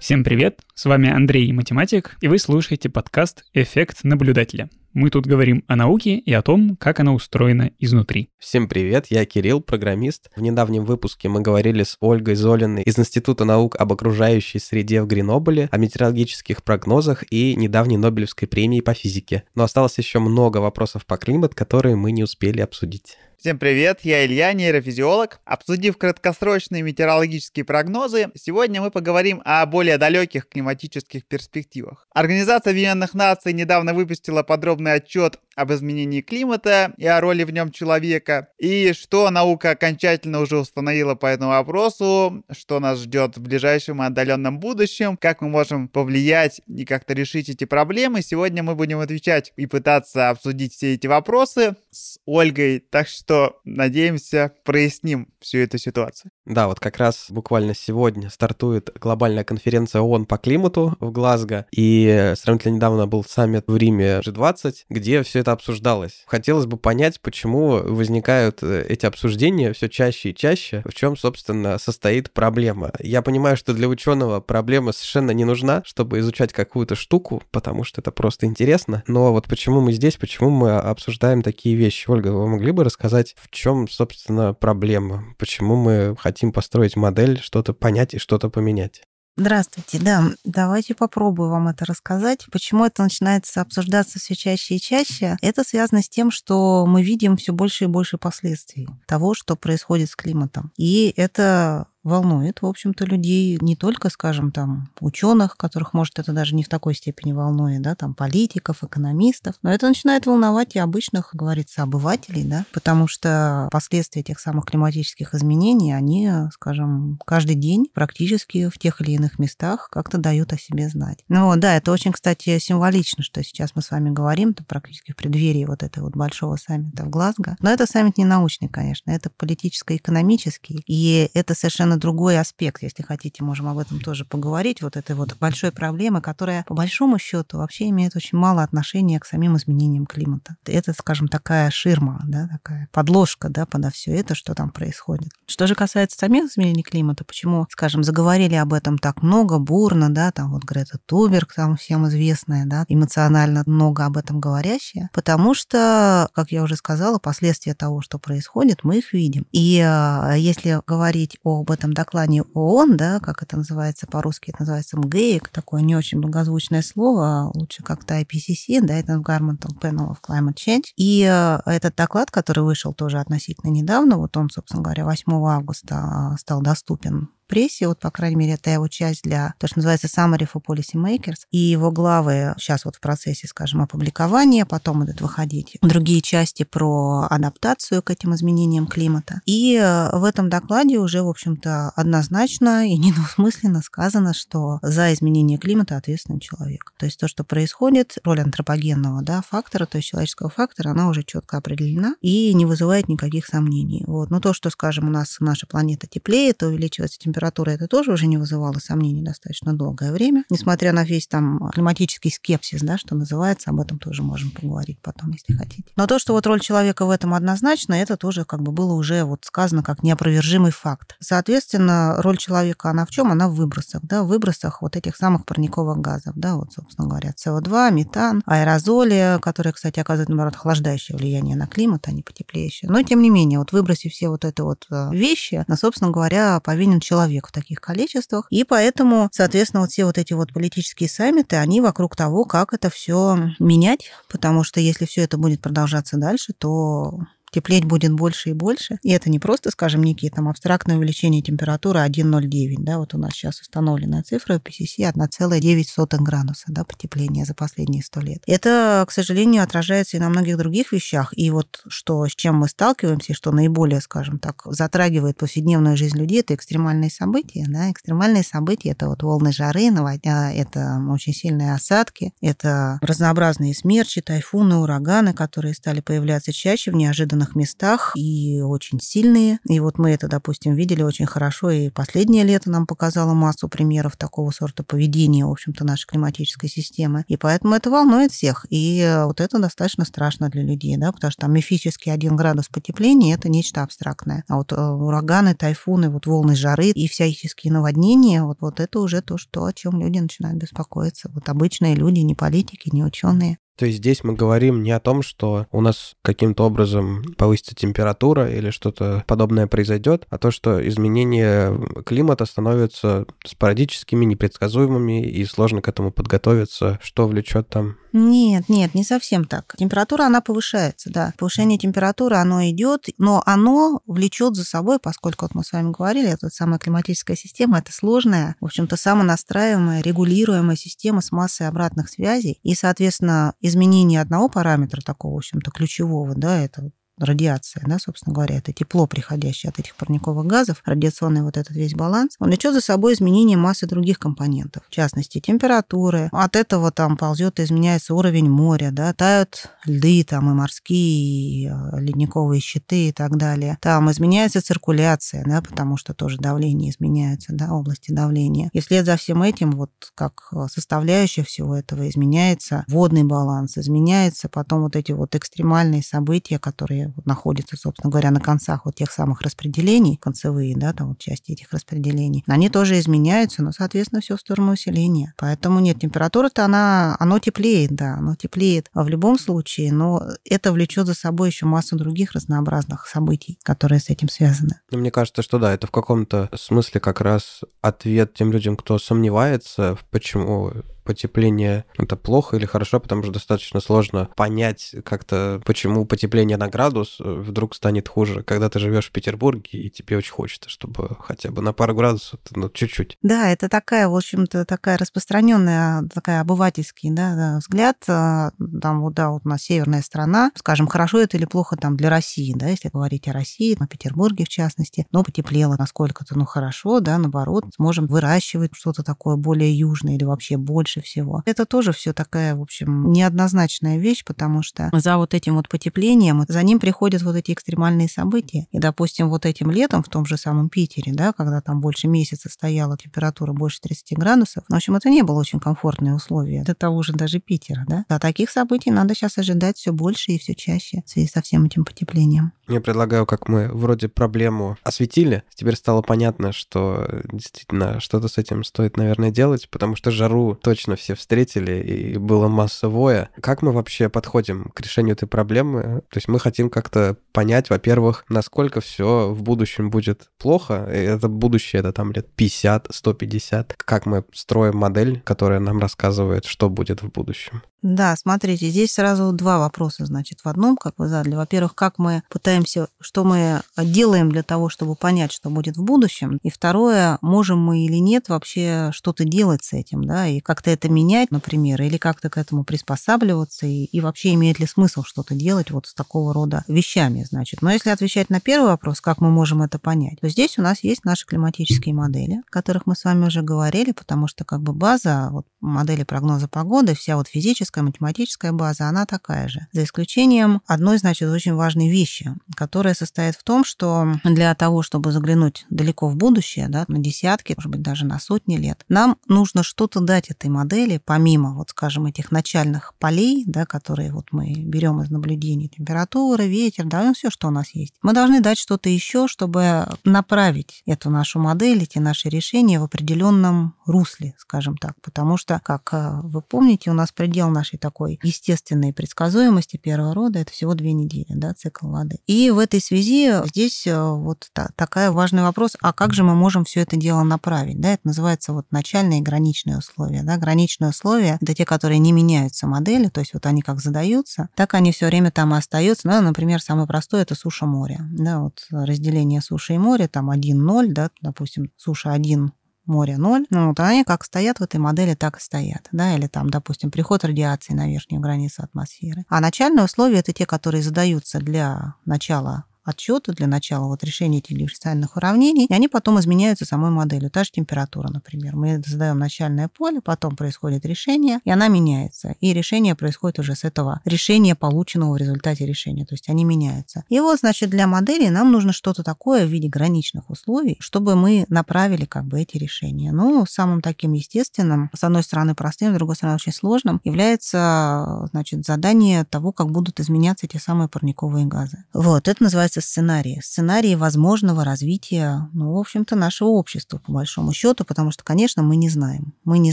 Всем привет, с вами Андрей, математик, и вы слушаете подкаст «Эффект наблюдателя». Мы тут говорим о науке и о том, как она устроена изнутри. Всем привет, я Кирилл, программист. В недавнем выпуске мы говорили с Ольгой Золиной из Института наук об окружающей среде в Гренобле, о метеорологических прогнозах и недавней Нобелевской премии по физике. Но осталось еще много вопросов по климат, которые мы не успели обсудить. Всем привет, я Илья, нейрофизиолог. Обсудив краткосрочные метеорологические прогнозы, сегодня мы поговорим о более далеких климатических перспективах. Организация Объединенных Наций недавно выпустила подробный отчет об изменении климата и о роли в нем человека, и что наука окончательно уже установила по этому вопросу, что нас ждет в ближайшем и отдаленном будущем, как мы можем повлиять и как-то решить эти проблемы. Сегодня мы будем отвечать и пытаться обсудить все эти вопросы с Ольгой, так что надеемся проясним всю эту ситуацию. Да, вот как раз буквально сегодня стартует глобальная конференция ООН по климату в Глазго, и сравнительно недавно был саммит в Риме G20, где все это это обсуждалось. Хотелось бы понять, почему возникают э, эти обсуждения все чаще и чаще, в чем, собственно, состоит проблема. Я понимаю, что для ученого проблема совершенно не нужна, чтобы изучать какую-то штуку, потому что это просто интересно. Но вот почему мы здесь, почему мы обсуждаем такие вещи? Ольга, вы могли бы рассказать, в чем, собственно, проблема? Почему мы хотим построить модель, что-то понять и что-то поменять? Здравствуйте, да, давайте попробую вам это рассказать. Почему это начинается обсуждаться все чаще и чаще? Это связано с тем, что мы видим все больше и больше последствий того, что происходит с климатом. И это волнует, в общем-то, людей не только, скажем, там, ученых, которых, может, это даже не в такой степени волнует, да, там, политиков, экономистов, но это начинает волновать и обычных, говорится, обывателей, да, потому что последствия тех самых климатических изменений, они, скажем, каждый день практически в тех или иных местах как-то дают о себе знать. Ну, да, это очень, кстати, символично, что сейчас мы с вами говорим, это практически в преддверии вот этого вот большого саммита в Глазго. Но это саммит не научный, конечно, это политическо-экономический, и это совершенно совершенно другой аспект, если хотите, можем об этом тоже поговорить, вот этой вот большой проблемы, которая по большому счету вообще имеет очень мало отношения к самим изменениям климата. Это, скажем, такая ширма, да, такая подложка, да, подо все это, что там происходит. Что же касается самих изменений климата, почему, скажем, заговорили об этом так много, бурно, да, там вот Грета Туберг, там всем известная, да, эмоционально много об этом говорящая, потому что, как я уже сказала, последствия того, что происходит, мы их видим. И э, если говорить об этом докладе ООН, да, как это называется по-русски, это называется МГЭИК, такое не очень благозвучное слово, а лучше как-то IPCC, да, это Governmental Panel of Climate Change. И э, этот доклад, который вышел тоже относительно недавно, вот он, собственно говоря, 8 августа стал доступен прессе, вот, по крайней мере, это его часть для то, что называется Summary for Policy Makers, и его главы сейчас вот в процессе, скажем, опубликования, потом будут выходить другие части про адаптацию к этим изменениям климата. И э, в этом докладе уже, в общем-то, однозначно и недвусмысленно сказано, что за изменение климата ответственен человек. То есть то, что происходит, роль антропогенного да, фактора, то есть человеческого фактора, она уже четко определена и не вызывает никаких сомнений. Вот. Но то, что, скажем, у нас наша планета теплеет, то увеличивается температура температуры это тоже уже не вызывало сомнений достаточно долгое время. Несмотря на весь там климатический скепсис, да, что называется, об этом тоже можем поговорить потом, если хотите. Но то, что вот роль человека в этом однозначно, это тоже как бы было уже вот сказано как неопровержимый факт. Соответственно, роль человека, она в чем? Она в выбросах, да, в выбросах вот этих самых парниковых газов, да, вот, собственно говоря, СО2, метан, аэрозоли, которые, кстати, оказывают, наоборот, охлаждающее влияние на климат, а не потеплеющее. Но, тем не менее, вот выбросив все вот это вот э, вещи, на, собственно говоря, повинен человек человек в таких количествах. И поэтому, соответственно, вот все вот эти вот политические саммиты, они вокруг того, как это все менять, потому что если все это будет продолжаться дальше, то теплеть будет больше и больше. И это не просто, скажем, некие там абстрактное увеличение температуры 1,09. Да, вот у нас сейчас установленная цифра PCC 1,9 градуса да, потепления за последние 100 лет. Это, к сожалению, отражается и на многих других вещах. И вот что, с чем мы сталкиваемся, что наиболее, скажем так, затрагивает повседневную жизнь людей, это экстремальные события. Да? Экстремальные события – это вот волны жары, это очень сильные осадки, это разнообразные смерчи, тайфуны, ураганы, которые стали появляться чаще в неожиданных определенных местах и очень сильные. И вот мы это, допустим, видели очень хорошо, и последнее лето нам показало массу примеров такого сорта поведения, в общем-то, нашей климатической системы. И поэтому это волнует всех. И вот это достаточно страшно для людей, да, потому что там мифический один градус потепления – это нечто абстрактное. А вот э, ураганы, тайфуны, вот волны жары и всяческие наводнения, вот, вот это уже то, что, о чем люди начинают беспокоиться. Вот обычные люди, не политики, не ученые. То есть здесь мы говорим не о том, что у нас каким-то образом повысится температура или что-то подобное произойдет, а то, что изменения климата становятся спорадическими, непредсказуемыми и сложно к этому подготовиться, что влечет там нет, нет, не совсем так. Температура, она повышается, да. Повышение температуры, оно идет, но оно влечет за собой, поскольку, вот мы с вами говорили, эта самая климатическая система, это сложная, в общем-то, самонастраиваемая, регулируемая система с массой обратных связей. И, соответственно, изменение одного параметра такого, в общем-то, ключевого, да, это радиация, да, собственно говоря, это тепло, приходящее от этих парниковых газов, радиационный вот этот весь баланс, он влечет за собой изменение массы других компонентов, в частности, температуры. От этого там ползет и изменяется уровень моря, да, тают льды там и морские, и э, ледниковые щиты и так далее. Там изменяется циркуляция, да, потому что тоже давление изменяется, да, области давления. И вслед за всем этим, вот как составляющая всего этого, изменяется водный баланс, изменяется потом вот эти вот экстремальные события, которые вот находятся, собственно говоря, на концах вот тех самых распределений, концевые, да, там вот части этих распределений, они тоже изменяются, но, соответственно, все в сторону усиления. Поэтому нет, температура-то она, оно теплеет, да, оно теплеет в любом случае, но это влечет за собой еще массу других разнообразных событий, которые с этим связаны. Ну, мне кажется, что да, это в каком-то смысле как раз ответ тем людям, кто сомневается, почему потепление это плохо или хорошо, потому что достаточно сложно понять как-то, почему потепление на градус э, вдруг станет хуже, когда ты живешь в Петербурге, и тебе очень хочется, чтобы хотя бы на пару градусов, ну, чуть-чуть. Да, это такая, в общем-то, такая распространенная, такая обывательский да, взгляд. Э, там, вот, да, вот у нас северная страна, скажем, хорошо это или плохо там для России, да, если говорить о России, о Петербурге в частности, но потеплело насколько-то, ну, хорошо, да, наоборот, сможем выращивать что-то такое более южное или вообще больше больше всего. Это тоже все такая, в общем, неоднозначная вещь, потому что за вот этим вот потеплением, за ним приходят вот эти экстремальные события. И, допустим, вот этим летом в том же самом Питере, да, когда там больше месяца стояла температура больше 30 градусов, в общем, это не было очень комфортные условия для того же даже Питера, да. А таких событий надо сейчас ожидать все больше и все чаще в связи со всем этим потеплением. Я предлагаю, как мы вроде проблему осветили, теперь стало понятно, что действительно что-то с этим стоит, наверное, делать, потому что жару точно точно все встретили, и было массовое. Как мы вообще подходим к решению этой проблемы? То есть мы хотим как-то понять, во-первых, насколько все в будущем будет плохо. И это будущее, это там лет 50, 150. Как мы строим модель, которая нам рассказывает, что будет в будущем. Да, смотрите, здесь сразу два вопроса, значит, в одном, как вы задали. Во-первых, как мы пытаемся, что мы делаем для того, чтобы понять, что будет в будущем. И второе, можем мы или нет вообще что-то делать с этим, да, и как-то это менять, например, или как-то к этому приспосабливаться, и, и вообще имеет ли смысл что-то делать вот с такого рода вещами, значит. Но если отвечать на первый вопрос, как мы можем это понять, то здесь у нас есть наши климатические модели, о которых мы с вами уже говорили, потому что как бы база вот, модели прогноза погоды, вся вот физическая, математическая база, она такая же. За исключением одной, значит, очень важной вещи, которая состоит в том, что для того, чтобы заглянуть далеко в будущее, да, на десятки, может быть, даже на сотни лет, нам нужно что-то дать этой модели, помимо, вот, скажем, этих начальных полей, да, которые вот мы берем из наблюдений, температура, ветер, да, ну, все, что у нас есть. Мы должны дать что-то еще, чтобы направить эту нашу модель, эти наши решения в определенном русле, скажем так, потому что, как э, вы помните, у нас предел нашей такой естественной предсказуемости первого рода это всего две недели, да, цикл воды. И в этой связи здесь э, вот та, такая важный вопрос, а как же мы можем все это дело направить, да, это называется вот начальные и граничные условия, да, граничные условия это те, которые не меняются модели, то есть вот они как задаются, так они все время там и остаются, ну, например, самое простое это суша моря, да, вот разделение суши и моря, там 1-0, да, допустим, суша 1 море ноль, ну, вот они как стоят в этой модели, так и стоят, да, или там, допустим, приход радиации на верхнюю границу атмосферы. А начальные условия — это те, которые задаются для начала отчеты для начала вот решения этих дифференциальных уравнений, и они потом изменяются самой моделью. Та же температура, например. Мы задаем начальное поле, потом происходит решение, и она меняется. И решение происходит уже с этого решения, полученного в результате решения. То есть они меняются. И вот, значит, для модели нам нужно что-то такое в виде граничных условий, чтобы мы направили как бы эти решения. Ну, самым таким естественным, с одной стороны простым, с другой стороны очень сложным, является, значит, задание того, как будут изменяться эти самые парниковые газы. Вот, это называется сценарий. Сценарий возможного развития, ну, в общем-то, нашего общества, по большому счету, потому что, конечно, мы не знаем. Мы не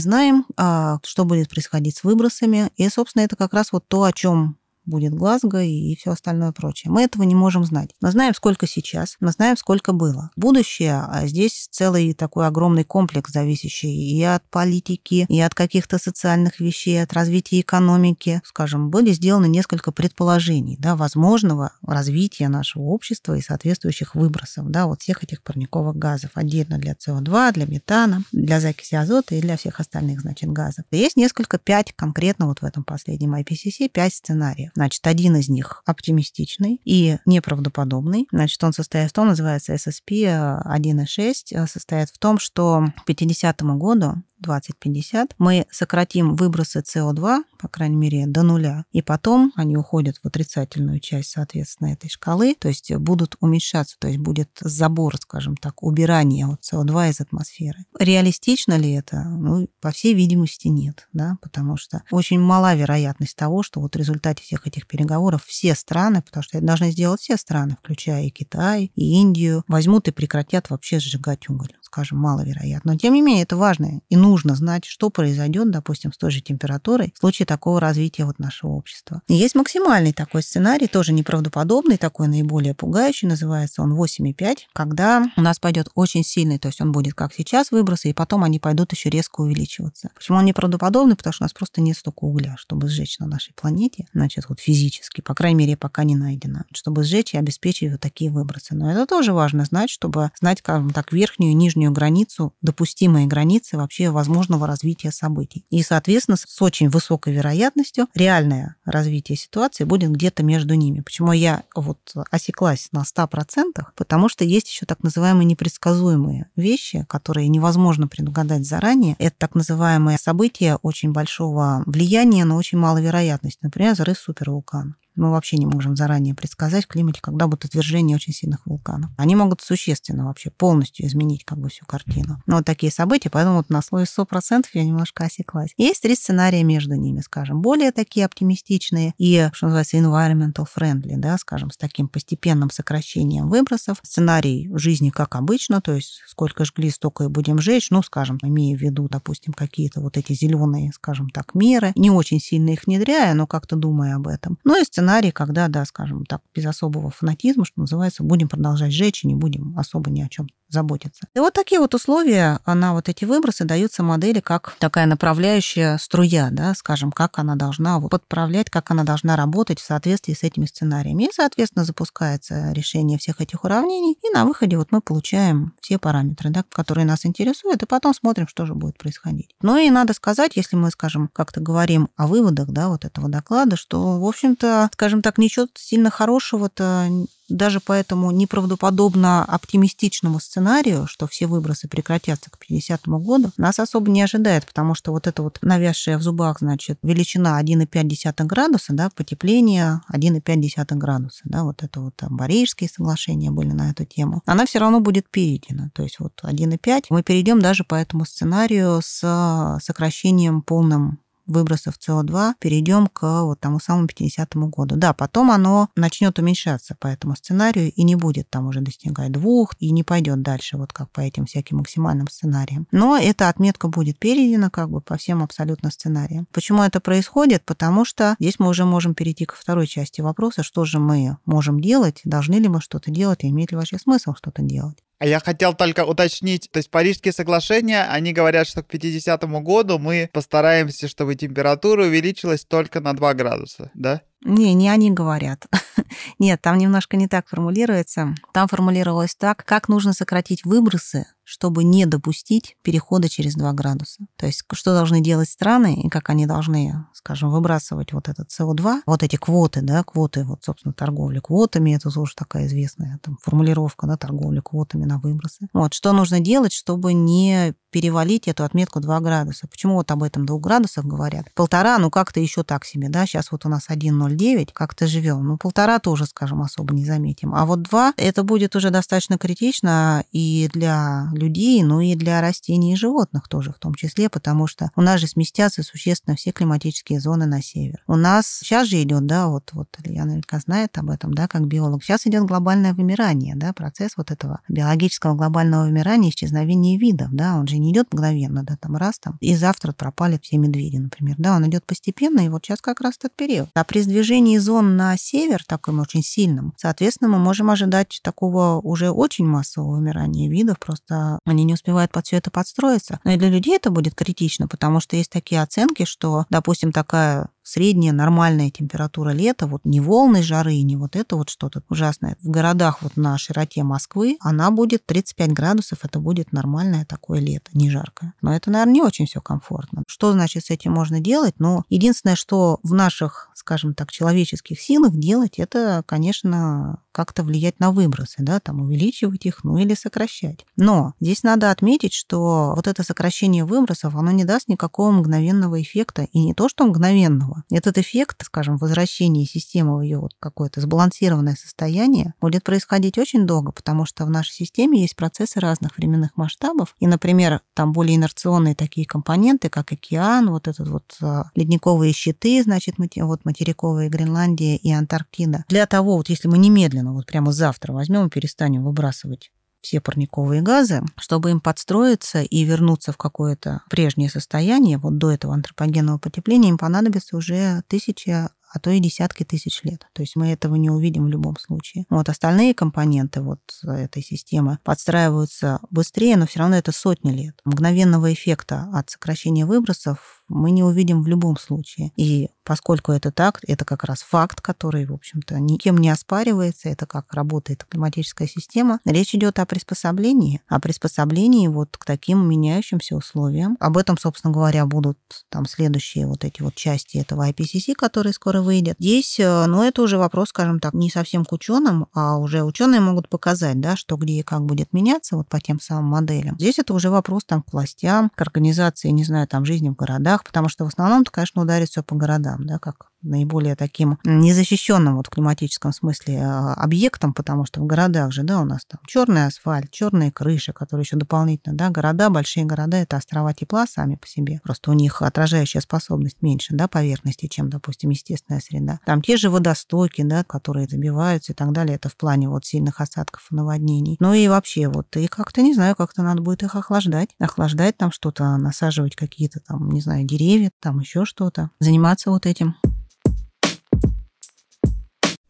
знаем, а, что будет происходить с выбросами, и, собственно, это как раз вот то, о чем будет Глазго и все остальное прочее. Мы этого не можем знать. Мы знаем, сколько сейчас, мы знаем, сколько было. Будущее, а здесь целый такой огромный комплекс, зависящий и от политики, и от каких-то социальных вещей, от развития экономики. Скажем, были сделаны несколько предположений да, возможного развития нашего общества и соответствующих выбросов, да, вот всех этих парниковых газов, отдельно для СО2, для метана, для закиси азота и для всех остальных, значит, газов. Есть несколько, пять конкретно вот в этом последнем IPCC, пять сценариев. Значит, один из них оптимистичный и неправдоподобный. Значит, он состоит в том, называется SSP 1.6, состоит в том, что к 50 году 2050 мы сократим выбросы СО2, по крайней мере, до нуля, и потом они уходят в отрицательную часть, соответственно, этой шкалы, то есть будут уменьшаться, то есть будет забор, скажем так, убирание вот СО2 из атмосферы. Реалистично ли это? Ну, по всей видимости, нет, да, потому что очень мала вероятность того, что вот в результате всех этих переговоров все страны, потому что это должны сделать все страны, включая и Китай, и Индию, возьмут и прекратят вообще сжигать уголь. Скажем, маловероятно. Но, тем не менее, это важно и нужно знать, что произойдет, допустим, с той же температурой в случае такого развития вот нашего общества. И есть максимальный такой сценарий, тоже неправдоподобный, такой наиболее пугающий, называется он 8,5, когда у нас пойдет очень сильный, то есть он будет как сейчас выбросы, и потом они пойдут еще резко увеличиваться. Почему он неправдоподобный? Потому что у нас просто нет столько угля, чтобы сжечь на нашей планете, значит, вот физически, по крайней мере, пока не найдено, чтобы сжечь и обеспечить вот такие выбросы. Но это тоже важно знать, чтобы знать, скажем так, верхнюю и нижнюю границу, допустимые границы вообще возможного развития событий. И, соответственно, с очень высокой вероятностью реальное развитие ситуации будет где-то между ними. Почему я вот осеклась на 100%? Потому что есть еще так называемые непредсказуемые вещи, которые невозможно предугадать заранее. Это так называемые события очень большого влияния, но очень маловероятность. Например, взрыв супервулкана. Мы вообще не можем заранее предсказать в климате, когда будет извержение очень сильных вулканов. Они могут существенно вообще полностью изменить как бы всю картину. Но вот такие события, поэтому вот на слое 100% я немножко осеклась. Есть три сценария между ними, скажем, более такие оптимистичные и, что называется, environmental friendly, да, скажем, с таким постепенным сокращением выбросов. Сценарий жизни как обычно, то есть сколько жгли, столько и будем жечь, ну, скажем, имея в виду, допустим, какие-то вот эти зеленые, скажем так, меры, не очень сильно их внедряя, но как-то думая об этом. Ну и сценарий сценарий, когда, да, скажем так, без особого фанатизма, что называется, будем продолжать жечь и не будем особо ни о чем заботиться. И вот такие вот условия, на вот эти выбросы даются модели как такая направляющая струя, да, скажем, как она должна подправлять, как она должна работать в соответствии с этими сценариями. И, соответственно, запускается решение всех этих уравнений, и на выходе вот мы получаем все параметры, да, которые нас интересуют, и потом смотрим, что же будет происходить. Ну и надо сказать, если мы, скажем, как-то говорим о выводах, да, вот этого доклада, что, в общем-то, скажем так, ничего сильно хорошего-то даже по этому неправдоподобно оптимистичному сценарию, что все выбросы прекратятся к 50 году, нас особо не ожидает, потому что вот эта вот навязшая в зубах, значит, величина 1,5 градуса, да, потепление 1,5 градуса, да, вот это вот там Парижские соглашения были на эту тему, она все равно будет перейдена. То есть вот 1,5 мы перейдем даже по этому сценарию с сокращением полным выбросов СО2 перейдем к вот тому самому 50 году. Да, потом оно начнет уменьшаться по этому сценарию и не будет там уже достигать двух и не пойдет дальше вот как по этим всяким максимальным сценариям. Но эта отметка будет перейдена как бы по всем абсолютно сценариям. Почему это происходит? Потому что здесь мы уже можем перейти к второй части вопроса, что же мы можем делать, должны ли мы что-то делать и имеет ли вообще смысл что-то делать. А я хотел только уточнить, то есть Парижские соглашения, они говорят, что к 50 году мы постараемся, чтобы температура увеличилась только на 2 градуса, да? Не, не они говорят. Нет, там немножко не так формулируется. Там формулировалось так, как нужно сократить выбросы чтобы не допустить перехода через 2 градуса. То есть что должны делать страны и как они должны, скажем, выбрасывать вот этот СО2, вот эти квоты, да, квоты, вот, собственно, торговли квотами, это тоже такая известная там, формулировка, да, торговля квотами на выбросы. Вот, что нужно делать, чтобы не перевалить эту отметку 2 градуса. Почему вот об этом 2 градусах говорят? Полтора, ну как-то еще так себе, да, сейчас вот у нас 1,09, как-то живем. Ну полтора тоже, скажем, особо не заметим. А вот 2, это будет уже достаточно критично и для людей, ну и для растений и животных тоже в том числе, потому что у нас же сместятся существенно все климатические зоны на север. У нас сейчас же идет, да, вот, вот Илья наверняка знает об этом, да, как биолог, сейчас идет глобальное вымирание, да, процесс вот этого биологического глобального вымирания, исчезновения видов, да, он же не идет мгновенно, да, там раз там, и завтра пропали все медведи, например, да, он идет постепенно, и вот сейчас как раз тот период. А при сдвижении зон на север, таким очень сильным, соответственно, мы можем ожидать такого уже очень массового вымирания видов, просто они не успевают под все это подстроиться. Но и для людей это будет критично, потому что есть такие оценки, что, допустим, такая средняя нормальная температура лета, вот не волны жары, не вот это вот что-то ужасное. В городах вот на широте Москвы она будет 35 градусов, это будет нормальное такое лето, не жаркое. Но это, наверное, не очень все комфортно. Что значит с этим можно делать? Ну, единственное, что в наших, скажем так, человеческих силах делать, это, конечно, как-то влиять на выбросы, да, там увеличивать их, ну или сокращать. Но здесь надо отметить, что вот это сокращение выбросов, оно не даст никакого мгновенного эффекта, и не то, что мгновенного, этот эффект, скажем, возвращения системы в ее вот какое-то сбалансированное состояние будет происходить очень долго, потому что в нашей системе есть процессы разных временных масштабов. И, например, там более инерционные такие компоненты, как океан, вот этот вот а, ледниковые щиты, значит, вот материковая Гренландия и Антарктида. Для того, вот если мы немедленно, вот прямо завтра возьмем и перестанем выбрасывать все парниковые газы, чтобы им подстроиться и вернуться в какое-то прежнее состояние, вот до этого антропогенного потепления, им понадобится уже тысяча а то и десятки тысяч лет. То есть мы этого не увидим в любом случае. Вот остальные компоненты вот этой системы подстраиваются быстрее, но все равно это сотни лет. Мгновенного эффекта от сокращения выбросов мы не увидим в любом случае. И поскольку это так, это как раз факт, который, в общем-то, никем не оспаривается, это как работает климатическая система, речь идет о приспособлении, о приспособлении вот к таким меняющимся условиям. Об этом, собственно говоря, будут там следующие вот эти вот части этого IPCC, которые скоро выйдет. Здесь, э, ну, это уже вопрос, скажем так, не совсем к ученым, а уже ученые могут показать, да, что где и как будет меняться вот по тем самым моделям. Здесь это уже вопрос там к властям, к организации, не знаю, там жизни в городах, потому что в основном, конечно, ударит все по городам, да, как наиболее таким незащищенным вот в климатическом смысле а, объектом, потому что в городах же, да, у нас там черный асфальт, черные крыши, которые еще дополнительно, да, города, большие города, это острова тепла сами по себе. Просто у них отражающая способность меньше, да, поверхности, чем, допустим, естественная среда. Там те же водостоки, да, которые забиваются и так далее, это в плане вот сильных осадков и наводнений. Ну и вообще вот, и как-то, не знаю, как-то надо будет их охлаждать, охлаждать там что-то, насаживать какие-то там, не знаю, деревья, там еще что-то, заниматься вот этим.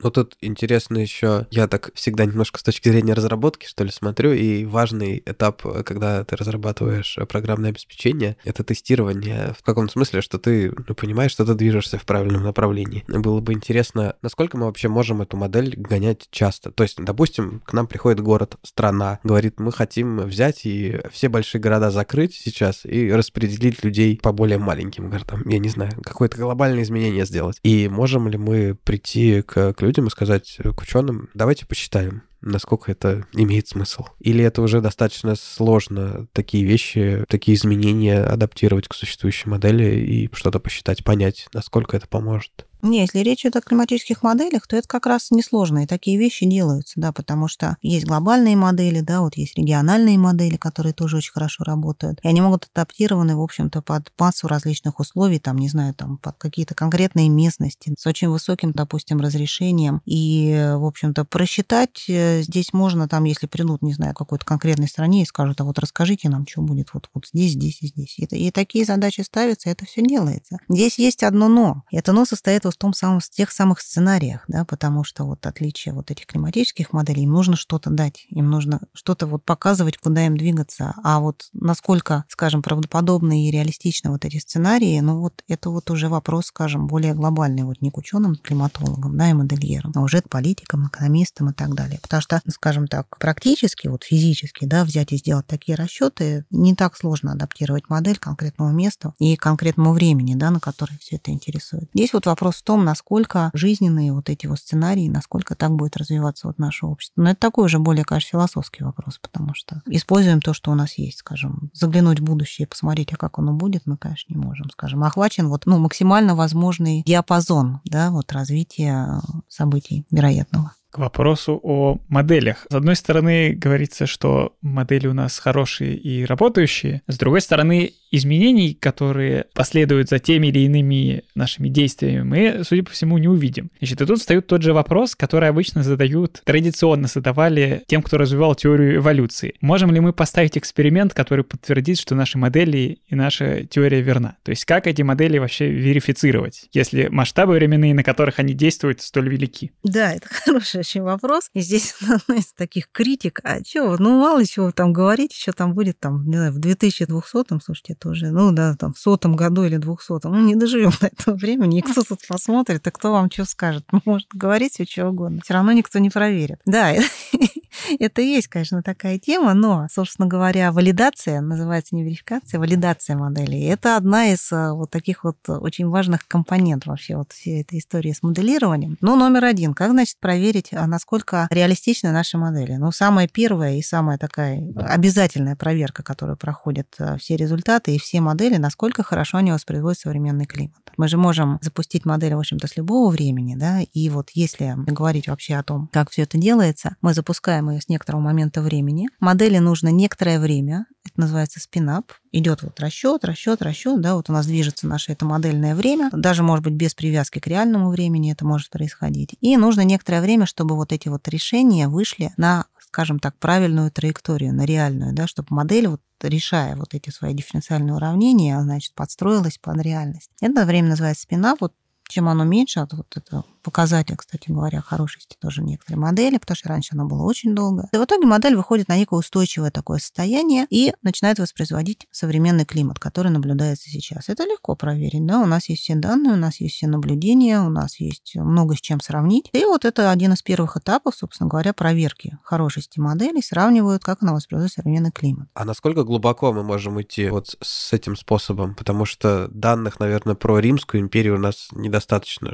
Ну, тут интересно еще, я так всегда немножко с точки зрения разработки, что ли, смотрю, и важный этап, когда ты разрабатываешь программное обеспечение, это тестирование в каком смысле, что ты ну, понимаешь, что ты движешься в правильном направлении. Было бы интересно, насколько мы вообще можем эту модель гонять часто. То есть, допустим, к нам приходит город, страна, говорит, мы хотим взять и все большие города закрыть сейчас и распределить людей по более маленьким городам. Я не знаю, какое-то глобальное изменение сделать. И можем ли мы прийти к людям и сказать к ученым, давайте посчитаем, насколько это имеет смысл. Или это уже достаточно сложно такие вещи, такие изменения адаптировать к существующей модели и что-то посчитать, понять, насколько это поможет. Не, если речь идет о климатических моделях, то это как раз несложно, и такие вещи делаются, да, потому что есть глобальные модели, да, вот есть региональные модели, которые тоже очень хорошо работают, и они могут адаптированы, в общем-то, под массу различных условий, там, не знаю, там, под какие-то конкретные местности с очень высоким, допустим, разрешением, и, в общем-то, просчитать э, здесь можно, там, если придут, не знаю, какой-то конкретной стране и скажут, а вот расскажите нам, что будет вот, вот здесь, здесь и здесь. И, и такие задачи ставятся, и это все делается. Здесь есть одно но. Это но состоит преимущество в том самом, в тех самых сценариях, да, потому что вот отличие вот этих климатических моделей, им нужно что-то дать, им нужно что-то вот показывать, куда им двигаться. А вот насколько, скажем, правдоподобны и реалистичны вот эти сценарии, ну вот это вот уже вопрос, скажем, более глобальный, вот не к ученым, климатологам, да, и модельерам, а уже к политикам, экономистам и так далее. Потому что, скажем так, практически, вот физически, да, взять и сделать такие расчеты, не так сложно адаптировать модель к конкретному месту и конкретному времени, да, на которое все это интересует. Здесь вот вопрос в том, насколько жизненные вот эти вот сценарии, насколько так будет развиваться вот наше общество. Но это такой уже более, конечно, философский вопрос, потому что используем то, что у нас есть, скажем, заглянуть в будущее и посмотреть, а как оно будет, мы, конечно, не можем, скажем. Охвачен вот, ну, максимально возможный диапазон, да, вот развития событий вероятного к вопросу о моделях. С одной стороны, говорится, что модели у нас хорошие и работающие. С другой стороны, изменений, которые последуют за теми или иными нашими действиями, мы, судя по всему, не увидим. Значит, и тут встает тот же вопрос, который обычно задают, традиционно задавали тем, кто развивал теорию эволюции. Можем ли мы поставить эксперимент, который подтвердит, что наши модели и наша теория верна? То есть как эти модели вообще верифицировать, если масштабы временные, на которых они действуют, столь велики? Да, это хороший очень вопрос. И здесь одна из таких критик, а что, ну мало чего там говорить, что там будет там, не знаю, в 2200-м, слушайте, это уже, ну да, там в сотом году или двухсотом, ну не доживем до этого времени, и кто тут посмотрит, и кто вам что скажет. Может говорить все что угодно, все равно никто не проверит. Да, это и есть, конечно, такая тема, но, собственно говоря, валидация, называется не верификация, валидация моделей, это одна из э, вот таких вот очень важных компонентов вообще вот всей этой истории с моделированием. Ну, номер один, как, значит, проверить, а насколько реалистичны наши модели? Ну, самая первая и самая такая обязательная проверка, которую проходят э, все результаты и все модели, насколько хорошо они воспроизводят современный климат. Мы же можем запустить модель, в общем-то, с любого времени, да, и вот если говорить вообще о том, как все это делается, мы запускаем ее с некоторого момента времени. Модели нужно некоторое время, это называется спинап. Идет вот расчет, расчет, расчет, да, вот у нас движется наше это модельное время, даже, может быть, без привязки к реальному времени это может происходить. И нужно некоторое время, чтобы вот эти вот решения вышли на скажем так, правильную траекторию, на реальную, да, чтобы модель вот решая вот эти свои дифференциальные уравнения, значит, подстроилась под реальность. Это время называется спина. Вот чем оно меньше, от вот этого показатель, кстати говоря, хорошести тоже некоторые модели, потому что раньше она была очень долго. И в итоге модель выходит на некое устойчивое такое состояние и начинает воспроизводить современный климат, который наблюдается сейчас. Это легко проверить, да, у нас есть все данные, у нас есть все наблюдения, у нас есть много с чем сравнить. И вот это один из первых этапов, собственно говоря, проверки хорошести модели, сравнивают, как она воспроизводит современный климат. А насколько глубоко мы можем идти вот с этим способом? Потому что данных, наверное, про Римскую империю у нас недостаточно,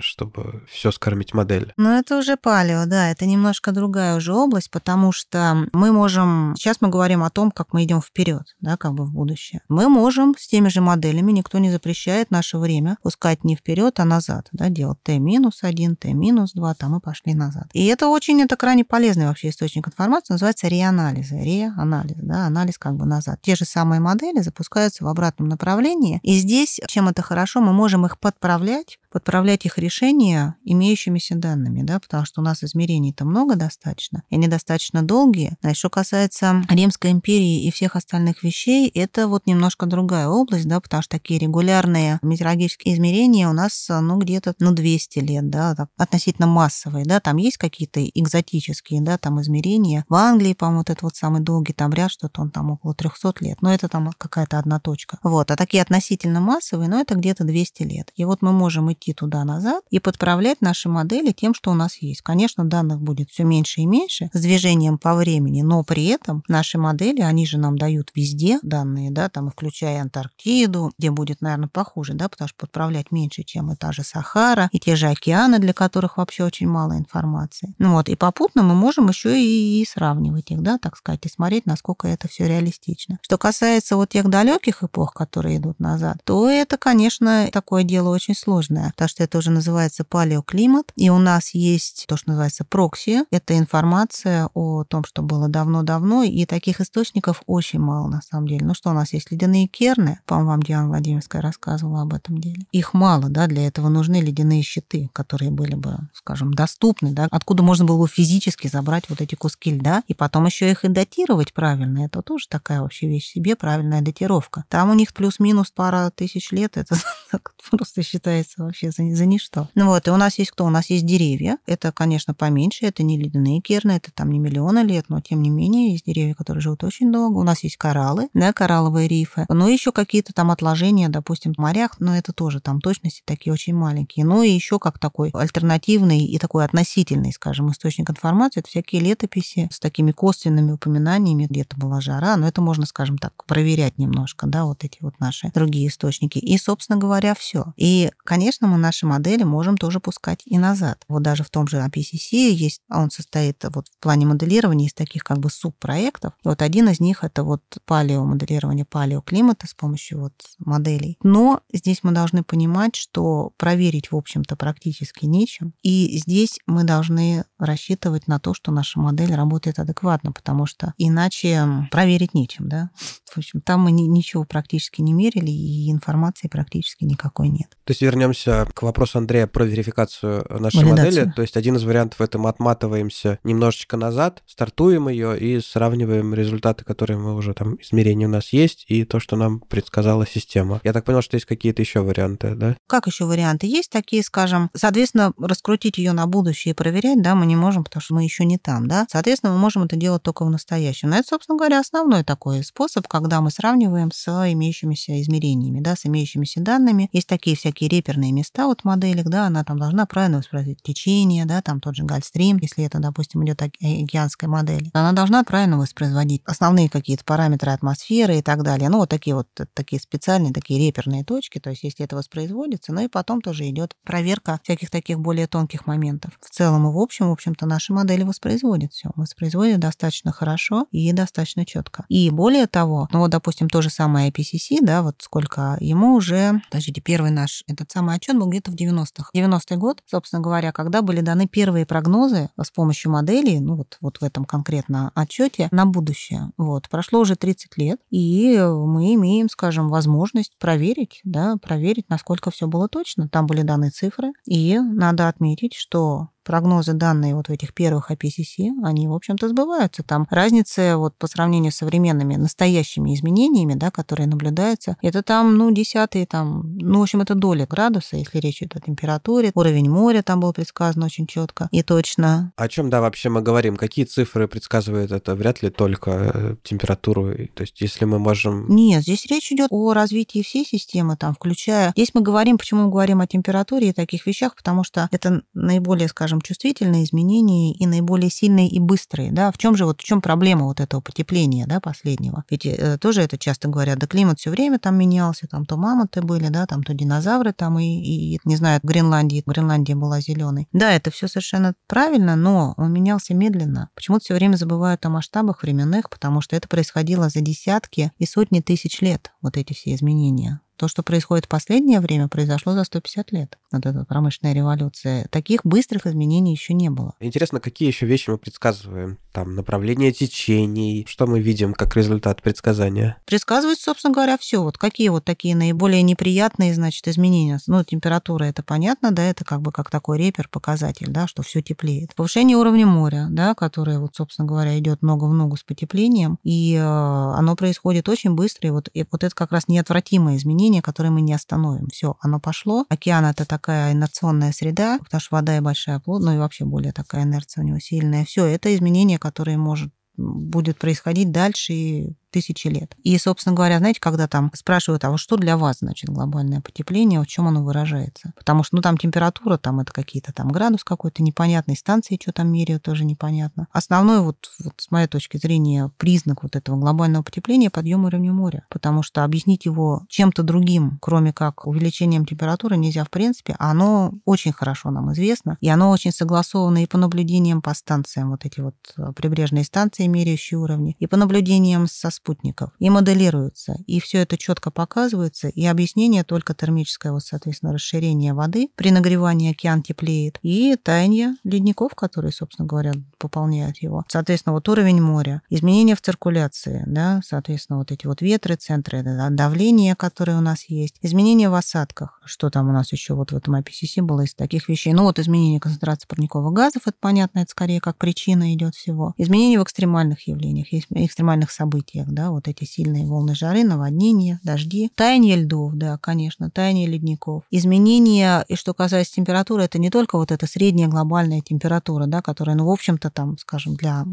чтобы все скормить модель. Ну, это уже палео, да, это немножко другая уже область, потому что мы можем... Сейчас мы говорим о том, как мы идем вперед, да, как бы в будущее. Мы можем с теми же моделями, никто не запрещает наше время пускать не вперед, а назад, да, делать t-1, t-2, там и пошли назад. И это очень, это крайне полезный вообще источник информации, называется реанализы, реанализ, да, анализ как бы назад. Те же самые модели запускаются в обратном направлении, и здесь, чем это хорошо, мы можем их подправлять, подправлять их решения имеющимися данными, да, потому что у нас измерений-то много достаточно, и они достаточно долгие. А что касается Римской империи и всех остальных вещей, это вот немножко другая область, да, потому что такие регулярные метеорологические измерения у нас, ну, где-то, ну, 200 лет, да, так, относительно массовые, да, там есть какие-то экзотические, да, там измерения. В Англии, по-моему, вот это вот самый долгий там ряд, что-то он там около 300 лет, но это там какая-то одна точка. Вот, а такие относительно массовые, ну, это где-то 200 лет. И вот мы можем идти идти туда-назад и подправлять наши модели тем, что у нас есть. Конечно, данных будет все меньше и меньше с движением по времени, но при этом наши модели, они же нам дают везде данные, да, там, включая Антарктиду, где будет, наверное, похуже, да, потому что подправлять меньше, чем и та же Сахара, и те же океаны, для которых вообще очень мало информации. Ну вот, и попутно мы можем еще и, и сравнивать их, да, так сказать, и смотреть, насколько это все реалистично. Что касается вот тех далеких эпох, которые идут назад, то это, конечно, такое дело очень сложное потому что это уже называется палеоклимат, и у нас есть то, что называется прокси. Это информация о том, что было давно-давно, и таких источников очень мало на самом деле. Ну что, у нас есть ледяные керны, по-моему, вам Диана Владимировская рассказывала об этом деле. Их мало, да, для этого нужны ледяные щиты, которые были бы, скажем, доступны, да, откуда можно было бы физически забрать вот эти куски льда, и потом еще их и датировать правильно. Это тоже такая вообще вещь себе, правильная датировка. Там у них плюс-минус пара тысяч лет, это просто считается вообще вообще за, за ничто. Ну вот, и у нас есть кто? У нас есть деревья. Это, конечно, поменьше, это не ледяные керны, это там не миллионы лет, но тем не менее есть деревья, которые живут очень долго. У нас есть кораллы, да, коралловые рифы. Ну, еще какие-то там отложения, допустим, в морях, но это тоже там точности такие очень маленькие. Ну, и еще как такой альтернативный и такой относительный, скажем, источник информации, это всякие летописи с такими косвенными упоминаниями, где-то была жара, но это можно, скажем так, проверять немножко, да, вот эти вот наши другие источники. И, собственно говоря, все. И, конечно, мы наши модели можем тоже пускать и назад. Вот даже в том же IPCC есть, он состоит вот в плане моделирования из таких как бы субпроектов. И вот один из них это вот палеомоделирование палеоклимата с помощью вот моделей. Но здесь мы должны понимать, что проверить, в общем-то, практически нечем. И здесь мы должны рассчитывать на то, что наша модель работает адекватно, потому что иначе проверить нечем, да. В общем, там мы ничего практически не мерили, и информации практически никакой нет. То есть вернемся к вопросу Андрея про верификацию нашей Валидацию. модели. То есть один из вариантов это мы отматываемся немножечко назад, стартуем ее и сравниваем результаты, которые мы уже там измерения у нас есть, и то, что нам предсказала система. Я так понял, что есть какие-то еще варианты, да? Как еще варианты? Есть такие, скажем, соответственно, раскрутить ее на будущее и проверять, да, мы не можем, потому что мы еще не там, да. Соответственно, мы можем это делать только в настоящем. Но это, собственно говоря, основной такой способ, когда мы сравниваем с имеющимися измерениями, да, с имеющимися данными. Есть такие всякие реперные места вот в моделях, да, она там должна правильно воспроизводить течение, да, там тот же гальстрим, если это, допустим, идет океанская модель. Она должна правильно воспроизводить основные какие-то параметры атмосферы и так далее. Ну, вот такие вот такие специальные, такие реперные точки, то есть если это воспроизводится, ну и потом тоже идет проверка всяких таких более тонких моментов. В целом и в общем, в общем-то, наши модели воспроизводят все. Воспроизводят достаточно хорошо и достаточно четко. И более того, ну вот, допустим, то же самое IPCC, да, вот сколько ему уже, подождите, первый наш этот самый отчет был где-то в 90-х. 90-й год, собственно говоря, когда были даны первые прогнозы с помощью моделей, ну вот, вот в этом конкретно отчете на будущее. Вот. Прошло уже 30 лет, и мы имеем, скажем, возможность проверить, да, проверить, насколько все было точно. Там были даны цифры, и надо отметить, что прогнозы, данные вот в этих первых IPCC, они, в общем-то, сбываются. Там разница вот по сравнению с современными настоящими изменениями, да, которые наблюдаются, это там, ну, десятые там, ну, в общем, это доля градуса, если речь идет о температуре. Уровень моря там был предсказан очень четко и точно. О чем, да, вообще мы говорим? Какие цифры предсказывают это? Вряд ли только э, температуру. То есть, если мы можем... Нет, здесь речь идет о развитии всей системы, там, включая... Здесь мы говорим, почему мы говорим о температуре и таких вещах, потому что это наиболее, скажем, скажем, чувствительные изменения и наиболее сильные и быстрые. Да? В чем же вот в чем проблема вот этого потепления да, последнего? Ведь э, тоже это часто говорят, да климат все время там менялся, там то мамонты были, да, там то динозавры там и, и не знаю, Гренландии, Гренландия была зеленой. Да, это все совершенно правильно, но он менялся медленно. Почему-то все время забывают о масштабах временных, потому что это происходило за десятки и сотни тысяч лет, вот эти все изменения. То, что происходит в последнее время, произошло за 150 лет. Вот эта промышленная революция. Таких быстрых изменений еще не было. Интересно, какие еще вещи мы предсказываем? Там направление течений, что мы видим как результат предсказания? Предсказывать, собственно говоря, все. Вот какие вот такие наиболее неприятные, значит, изменения. Ну, температура, это понятно, да, это как бы как такой репер, показатель, да, что все теплеет. Повышение уровня моря, да, которое вот, собственно говоря, идет много в ногу с потеплением, и э, оно происходит очень быстро, и вот, и вот это как раз неотвратимое изменение изменение, которое мы не остановим. Все, оно пошло. Океан это такая инерционная среда, потому что вода и большая плотность, ну и вообще более такая инерция у него сильная. Все, это изменение, которое может будет происходить дальше и тысячи лет. И, собственно говоря, знаете, когда там спрашивают, а вот что для вас значит глобальное потепление, в чем оно выражается? Потому что, ну, там температура, там это какие-то там градус какой-то непонятный, станции что там меряют, тоже непонятно. Основной вот, вот с моей точки зрения признак вот этого глобального потепления подъем уровня моря, потому что объяснить его чем-то другим, кроме как увеличением температуры, нельзя в принципе, а оно очень хорошо нам известно, и оно очень согласовано и по наблюдениям по станциям, вот эти вот прибрежные станции, меряющие уровни, и по наблюдениям со спутников и моделируются. И все это четко показывается, и объяснение только термическое, вот, соответственно, расширение воды при нагревании океан теплеет, и таяние ледников, которые, собственно говоря, пополняют его. Соответственно, вот уровень моря, изменения в циркуляции, да, соответственно, вот эти вот ветры, центры да, давления, которые у нас есть, изменения в осадках, что там у нас еще вот в этом IPCC было из таких вещей. Ну вот изменение концентрации парниковых газов, это понятно, это скорее как причина идет всего. Изменения в экстремальных явлениях, экстремальных событиях, да, вот эти сильные волны жары, наводнения, дожди, таяние льдов, да, конечно, таяние ледников. Изменения, и что касается температуры, это не только вот эта средняя глобальная температура, да, которая, ну, в общем-то, там, скажем, для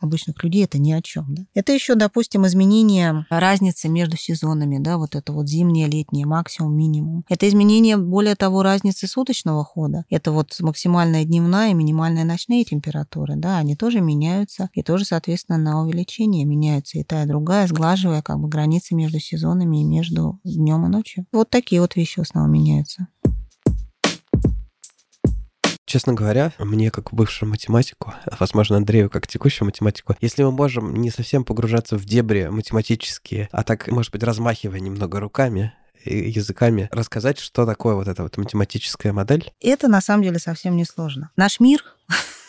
обычных людей это ни о чем, да. Это еще, допустим, изменение разницы между сезонами, да, вот это вот зимнее, летнее, максимум, минимум. Это изменение, более того, разницы суточного хода. Это вот максимальная дневная и минимальная ночные температуры, да, они тоже меняются, и тоже, соответственно, на увеличение меняются и та, и другая, сглаживая как бы границы между сезонами и между днем и ночью. Вот такие вот вещи в основном меняются. Честно говоря, мне как бывшему математику, возможно, Андрею как текущему математику, если мы можем не совсем погружаться в дебри математические, а так, может быть, размахивая немного руками, языками рассказать, что такое вот эта вот математическая модель? Это на самом деле совсем не сложно. Наш мир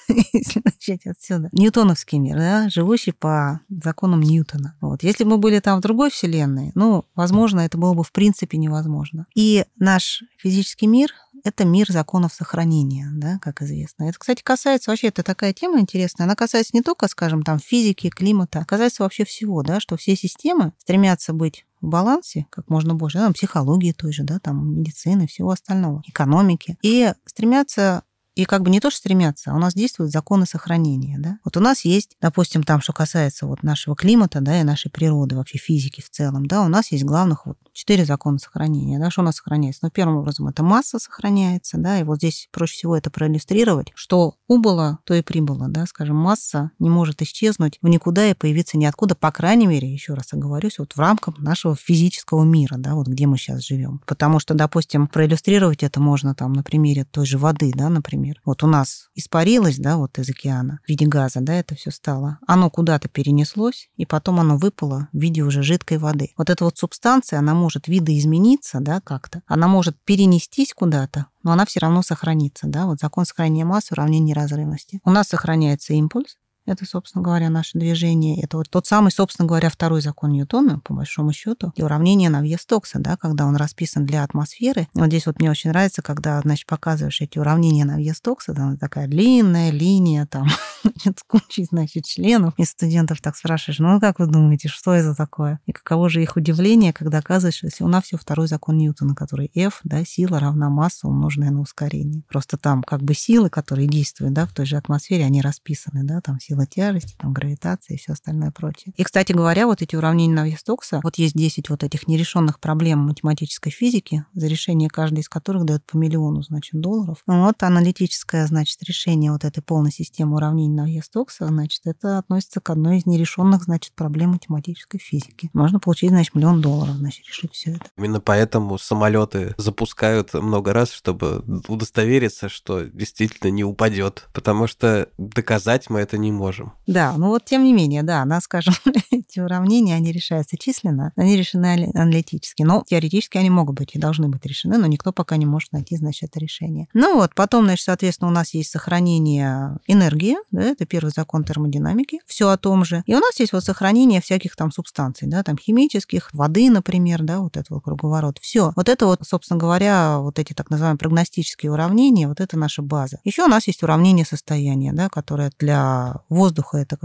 если начать отсюда. Ньютоновский мир, да, живущий по законам Ньютона. Вот. Если бы мы были там в другой вселенной, ну, возможно, это было бы в принципе невозможно. И наш физический мир — это мир законов сохранения, да, как известно. Это, кстати, касается вообще, это такая тема интересная, она касается не только, скажем, там физики, климата, а касается вообще всего, да, что все системы стремятся быть в балансе как можно больше, да, там, психологии той же, да, там, медицины, всего остального, экономики, и стремятся и как бы не то, что стремятся, а у нас действуют законы сохранения. Да? Вот у нас есть, допустим, там, что касается вот нашего климата да, и нашей природы, вообще физики в целом, да, у нас есть главных вот четыре закона сохранения. Да, что у нас сохраняется? Ну, первым образом, это масса сохраняется, да, и вот здесь проще всего это проиллюстрировать, что убыло, то и прибыло, да, скажем, масса не может исчезнуть в никуда и появиться ниоткуда, по крайней мере, еще раз оговорюсь, вот в рамках нашего физического мира, да, вот где мы сейчас живем. Потому что, допустим, проиллюстрировать это можно там на примере той же воды, да, например. Вот у нас испарилось, да, вот из океана в виде газа, да, это все стало. Оно куда-то перенеслось, и потом оно выпало в виде уже жидкой воды. Вот эта вот субстанция, она может видоизмениться, да, как-то. Она может перенестись куда-то, но она все равно сохранится, да, вот закон сохранения массы, уравнение неразрывности. У нас сохраняется импульс, это, собственно говоря, наше движение. Это вот тот самый, собственно говоря, второй закон Ньютона, по большому счету, и уравнение на вес Токса, да, когда он расписан для атмосферы. Вот здесь вот мне очень нравится, когда, значит, показываешь эти уравнения на вес Токса, там такая длинная линия, там, значит, с кучей, значит, членов, и студентов так спрашиваешь, ну, как вы думаете, что это такое? И каково же их удивление, когда оказывается, что у нас все второй закон Ньютона, который F, да, сила равна масса, умноженная на ускорение. Просто там как бы силы, которые действуют, да, в той же атмосфере, они расписаны, да, там сила тяжести, там, гравитация и все остальное прочее. И, кстати говоря, вот эти уравнения на Стокса, вот есть 10 вот этих нерешенных проблем математической физики, за решение каждой из которых дает по миллиону, значит, долларов. Ну вот аналитическое, значит, решение вот этой полной системы уравнений на Стокса, значит, это относится к одной из нерешенных, значит, проблем математической физики. Можно получить, значит, миллион долларов, значит, решить все это. Именно поэтому самолеты запускают много раз, чтобы удостовериться, что действительно не упадет, потому что доказать мы это не можем можем. Да, ну вот тем не менее, да, нас, скажем, эти уравнения, они решаются численно, они решены аналитически, но теоретически они могут быть и должны быть решены, но никто пока не может найти, значит, это решение. Ну вот, потом, значит, соответственно, у нас есть сохранение энергии, да, это первый закон термодинамики, все о том же. И у нас есть вот сохранение всяких там субстанций, да, там химических, воды, например, да, вот это вот круговорот. Все. Вот это вот, собственно говоря, вот эти так называемые прогностические уравнения, вот это наша база. Еще у нас есть уравнение состояния, да, которое для воздуха это,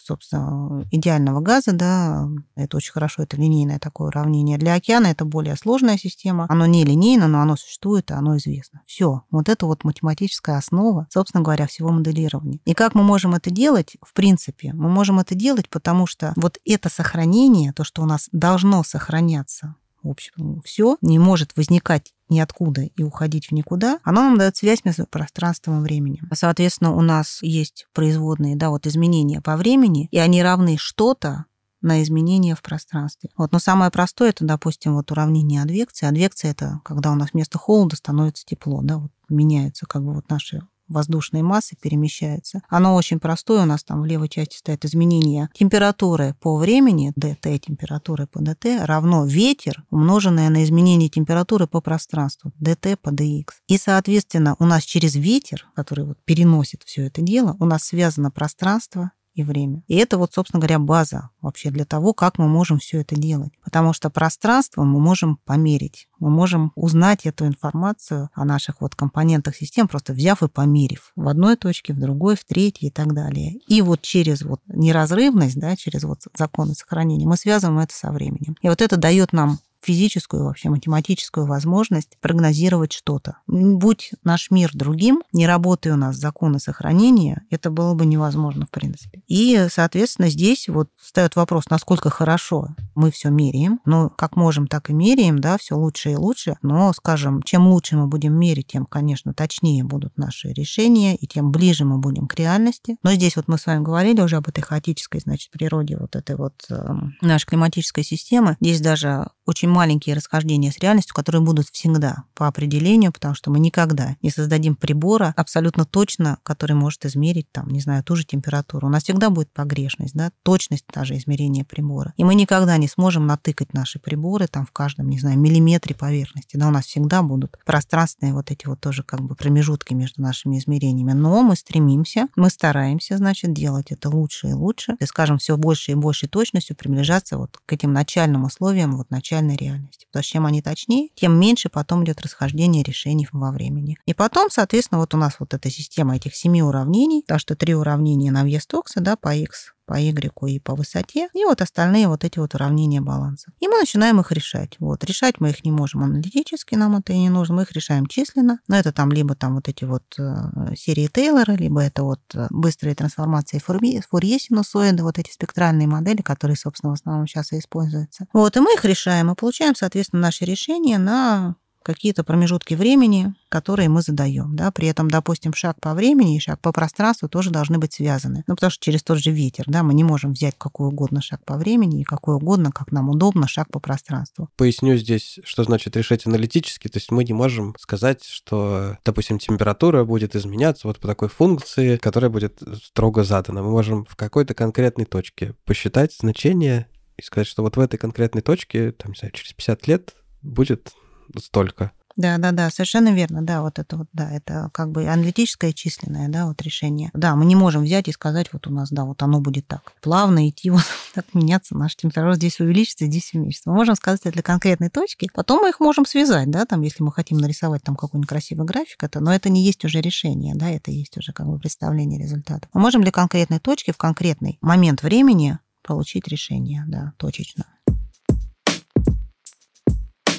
собственно, идеального газа, да, это очень хорошо, это линейное такое уравнение. Для океана это более сложная система, оно не линейно, но оно существует, и оно известно. Все, вот это вот математическая основа, собственно говоря, всего моделирования. И как мы можем это делать? В принципе, мы можем это делать, потому что вот это сохранение, то, что у нас должно сохраняться, в общем, все не может возникать ниоткуда и уходить в никуда, оно нам дает связь между пространством и временем. Соответственно, у нас есть производные, да, вот изменения по времени, и они равны что-то на изменения в пространстве. Вот, но самое простое это, допустим, вот уравнение адвекции. Адвекция это когда у нас вместо холода становится тепло, да, вот меняются как бы вот наши воздушной массы перемещается. Оно очень простое, у нас там в левой части стоит изменение температуры по времени, dt температуры по dt, равно ветер, умноженное на изменение температуры по пространству, dt по dx. И, соответственно, у нас через ветер, который вот переносит все это дело, у нас связано пространство и время. И это вот, собственно говоря, база вообще для того, как мы можем все это делать. Потому что пространство мы можем померить. Мы можем узнать эту информацию о наших вот компонентах систем, просто взяв и померив в одной точке, в другой, в третьей и так далее. И вот через вот неразрывность, да, через вот законы сохранения мы связываем это со временем. И вот это дает нам физическую, вообще математическую возможность прогнозировать что-то. Будь наш мир другим, не работая у нас законы сохранения, это было бы невозможно в принципе. И, соответственно, здесь вот встает вопрос, насколько хорошо мы все меряем. Ну, как можем, так и меряем, да, все лучше и лучше. Но, скажем, чем лучше мы будем мерить, тем, конечно, точнее будут наши решения, и тем ближе мы будем к реальности. Но здесь вот мы с вами говорили уже об этой хаотической, значит, природе вот этой вот э, нашей климатической системы. Здесь даже очень маленькие расхождения с реальностью, которые будут всегда по определению, потому что мы никогда не создадим прибора абсолютно точно, который может измерить, там, не знаю, ту же температуру. У нас всегда будет погрешность, да, точность даже измерения прибора. И мы никогда не сможем натыкать наши приборы там в каждом, не знаю, миллиметре поверхности. Да, у нас всегда будут пространственные вот эти вот тоже как бы промежутки между нашими измерениями. Но мы стремимся, мы стараемся, значит, делать это лучше и лучше. И, скажем, все больше и большей точностью приближаться вот к этим начальным условиям, вот начальной реальности. Потому что чем они точнее, тем меньше потом идет расхождение решений во времени. И потом, соответственно, вот у нас вот эта система этих семи уравнений, так что три уравнения на вес токса, да, по x по Y и по высоте, и вот остальные вот эти вот уравнения баланса. И мы начинаем их решать. Вот, решать мы их не можем аналитически, нам это и не нужно, мы их решаем численно, но это там либо там вот эти вот э, серии Тейлора, либо это вот э, быстрые трансформации Фурье, Фурье синусоиды, вот эти спектральные модели, которые, собственно, в основном сейчас и используются. Вот, и мы их решаем, и получаем, соответственно, наши решения на какие-то промежутки времени, которые мы задаем. Да? При этом, допустим, шаг по времени и шаг по пространству тоже должны быть связаны. Ну, потому что через тот же ветер да, мы не можем взять какой угодно шаг по времени и какой угодно, как нам удобно, шаг по пространству. Поясню здесь, что значит решать аналитически. То есть мы не можем сказать, что, допустим, температура будет изменяться вот по такой функции, которая будет строго задана. Мы можем в какой-то конкретной точке посчитать значение и сказать, что вот в этой конкретной точке, там, не знаю, через 50 лет будет столько. Да, да, да, совершенно верно, да, вот это вот, да, это как бы аналитическое численное, да, вот решение. Да, мы не можем взять и сказать, вот у нас, да, вот оно будет так, плавно идти, вот так меняться, наша температура здесь увеличится, здесь уменьшится. Мы можем сказать это для конкретной точки, потом мы их можем связать, да, там, если мы хотим нарисовать там какой-нибудь красивый график, это, но это не есть уже решение, да, это есть уже как бы представление результата. Мы можем для конкретной точки в конкретный момент времени получить решение, да, точечно.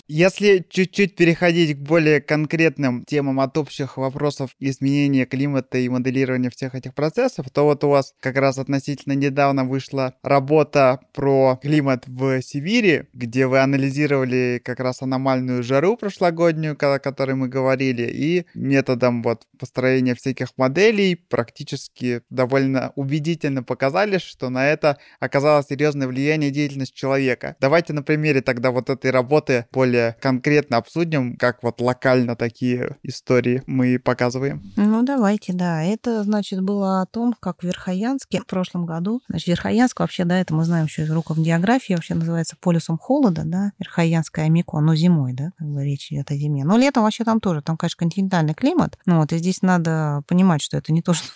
Если чуть-чуть переходить к более конкретным темам от общих вопросов изменения климата и моделирования всех этих процессов, то вот у вас как раз относительно недавно вышла работа про климат в Сибири, где вы анализировали как раз аномальную жару прошлогоднюю, о которой мы говорили, и методом вот построения всяких моделей практически довольно убедительно показали, что на это оказалось серьезное влияние деятельность человека. Давайте на примере тогда вот этой работы более более конкретно обсудим, как вот локально такие истории мы показываем. Ну, давайте, да. Это, значит, было о том, как в Верхоянске в прошлом году, значит, Верхоянск вообще, да, это мы знаем еще из уроков географии, вообще называется полюсом холода, да, Верхоянская Амико, но зимой, да, как бы речь идет о зиме. Но летом вообще там тоже, там, конечно, континентальный климат, ну вот, и здесь надо понимать, что это не то, что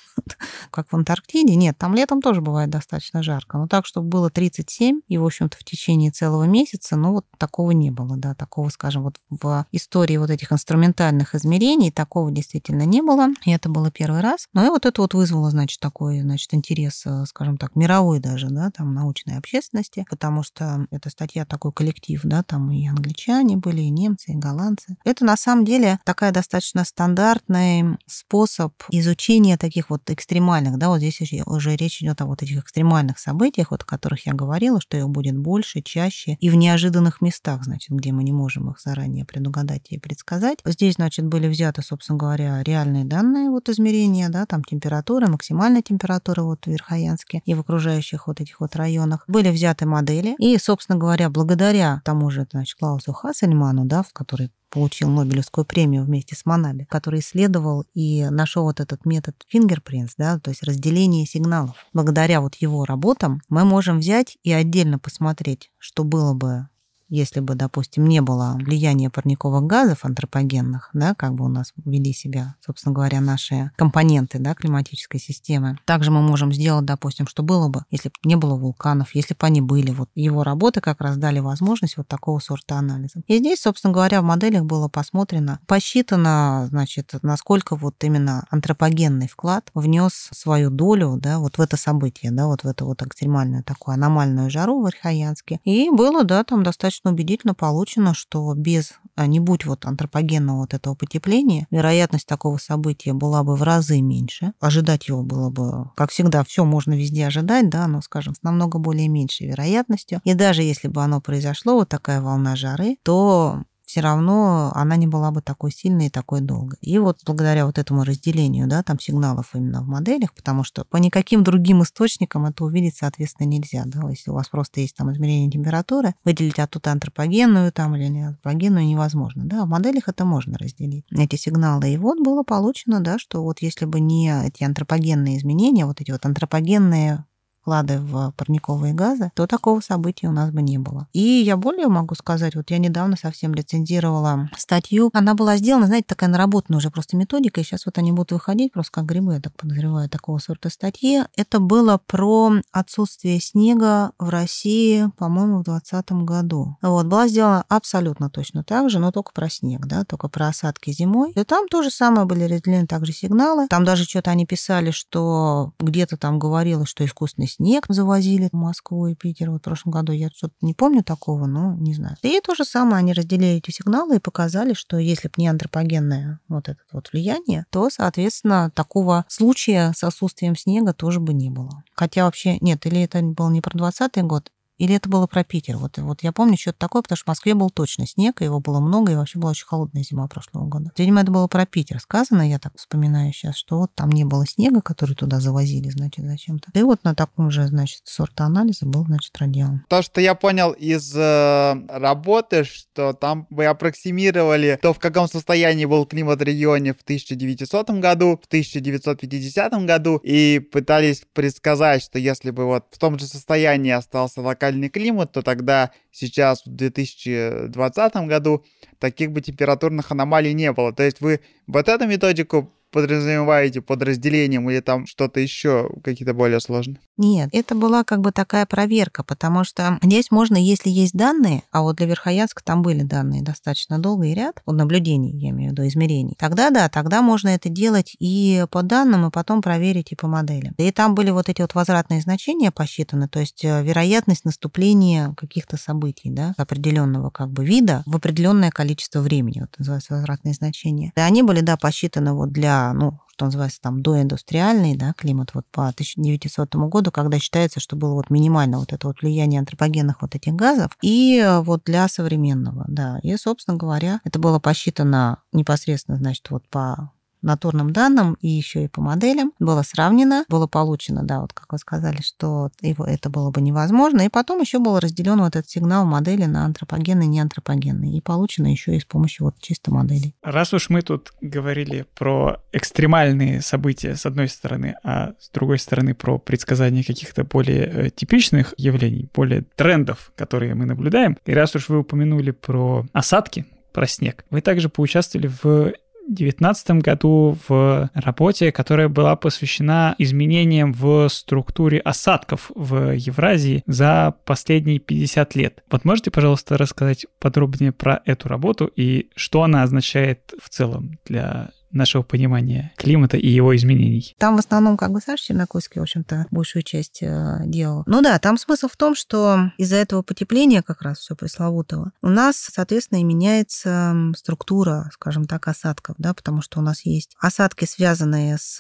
как в Антарктиде, нет, там летом тоже бывает достаточно жарко, но так, чтобы было 37, и, в общем-то, в течение целого месяца, ну вот такого не было, да, так такого, скажем, вот в истории вот этих инструментальных измерений такого действительно не было, и это было первый раз. Но и вот это вот вызвало, значит, такой, значит, интерес, э, скажем так, мировой даже, да, там, научной общественности, потому что эта статья такой коллектив, да, там и англичане были, и немцы, и голландцы. Это на самом деле такая достаточно стандартный способ изучения таких вот экстремальных, да, вот здесь уже речь идет о вот этих экстремальных событиях, вот о которых я говорила, что их будет больше, чаще и в неожиданных местах, значит, где мы не можем их заранее предугадать и предсказать. Здесь, значит, были взяты, собственно говоря, реальные данные вот измерения, да, там температура, максимальная температура вот в Верхоянске и в окружающих вот этих вот районах. Были взяты модели, и, собственно говоря, благодаря тому же, значит, Клаусу Хассельману, да, в который получил Нобелевскую премию вместе с Манаби, который исследовал и нашел вот этот метод fingerprints, да, то есть разделение сигналов. Благодаря вот его работам мы можем взять и отдельно посмотреть, что было бы если бы, допустим, не было влияния парниковых газов антропогенных, да, как бы у нас вели себя, собственно говоря, наши компоненты да, климатической системы. Также мы можем сделать, допустим, что было бы, если бы не было вулканов, если бы они были. Вот его работы как раз дали возможность вот такого сорта анализа. И здесь, собственно говоря, в моделях было посмотрено, посчитано, значит, насколько вот именно антропогенный вклад внес свою долю, да, вот в это событие, да, вот в эту вот экстремальную такую аномальную жару в Архаянске. И было, да, там достаточно убедительно получено, что без, а, не будь вот антропогенного вот этого потепления, вероятность такого события была бы в разы меньше. Ожидать его было бы, как всегда, все можно везде ожидать, да, но, скажем, с намного более меньшей вероятностью. И даже если бы оно произошло, вот такая волна жары, то все равно она не была бы такой сильной и такой долгой. И вот благодаря вот этому разделению, да, там сигналов именно в моделях, потому что по никаким другим источникам это увидеть, соответственно, нельзя, да, если у вас просто есть там измерение температуры, выделить оттуда антропогенную там или не антропогенную невозможно, да, в моделях это можно разделить, эти сигналы. И вот было получено, да, что вот если бы не эти антропогенные изменения, вот эти вот антропогенные вклады в парниковые газы, то такого события у нас бы не было. И я более могу сказать, вот я недавно совсем рецензировала статью, она была сделана, знаете, такая наработанная уже просто методика, и сейчас вот они будут выходить просто как грибы, я так подозреваю, такого сорта статьи. Это было про отсутствие снега в России, по-моему, в 2020 году. Вот, была сделана абсолютно точно так же, но только про снег, да, только про осадки зимой. И там тоже самое были разделены также сигналы. Там даже что-то они писали, что где-то там говорилось, что искусственный снег завозили в Москву и Питер. Вот в прошлом году я что-то не помню такого, но не знаю. И то же самое, они разделили эти сигналы и показали, что если бы не антропогенное вот это вот влияние, то, соответственно, такого случая с отсутствием снега тоже бы не было. Хотя вообще, нет, или это был не про 20 год, или это было про Питер? Вот, вот я помню что-то такое, потому что в Москве был точно снег, его было много, и вообще была очень холодная зима прошлого года. Видимо, это было про Питер сказано, я так вспоминаю сейчас, что вот там не было снега, который туда завозили, значит, зачем-то. И вот на таком же, значит, сорта анализа был, значит, проделан. То, что я понял из э, работы, что там вы аппроксимировали то, в каком состоянии был климат в регионе в 1900 году, в 1950 году, и пытались предсказать, что если бы вот в том же состоянии остался локальный локальный климат, то тогда сейчас в 2020 году таких бы температурных аномалий не было. То есть вы вот эту методику подразумеваете под разделением или там что-то еще какие-то более сложные? Нет, это была как бы такая проверка, потому что здесь можно, если есть данные, а вот для Верхоянска там были данные достаточно долгий ряд, вот наблюдений, я имею в виду, измерений, тогда да, тогда можно это делать и по данным, и потом проверить и по моделям. И там были вот эти вот возвратные значения посчитаны, то есть э, вероятность наступления каких-то событий, да, определенного как бы вида в определенное количество времени, вот называется возвратные значения. И они были, да, посчитаны вот для ну, что называется там доиндустриальный, да, климат вот по 1900 году, когда считается, что было вот минимально вот это вот влияние антропогенных вот этих газов, и вот для современного, да. И, собственно говоря, это было посчитано непосредственно, значит, вот по натурным данным и еще и по моделям. Было сравнено, было получено, да, вот как вы сказали, что его, это было бы невозможно. И потом еще был разделен вот этот сигнал модели на антропогенный и неантропогенный. И получено еще и с помощью вот чисто моделей. Раз уж мы тут говорили про экстремальные события с одной стороны, а с другой стороны про предсказание каких-то более э, типичных явлений, более трендов, которые мы наблюдаем, и раз уж вы упомянули про осадки, про снег, вы также поучаствовали в 2019 году в работе, которая была посвящена изменениям в структуре осадков в Евразии за последние 50 лет. Вот можете, пожалуйста, рассказать подробнее про эту работу и что она означает в целом для нашего понимания климата и его изменений. Там в основном как бы Саша Чернокольский, в общем-то, большую часть э, делал. Ну да, там смысл в том, что из-за этого потепления как раз все пресловутого, у нас, соответственно, и меняется структура, скажем так, осадков, да, потому что у нас есть осадки, связанные с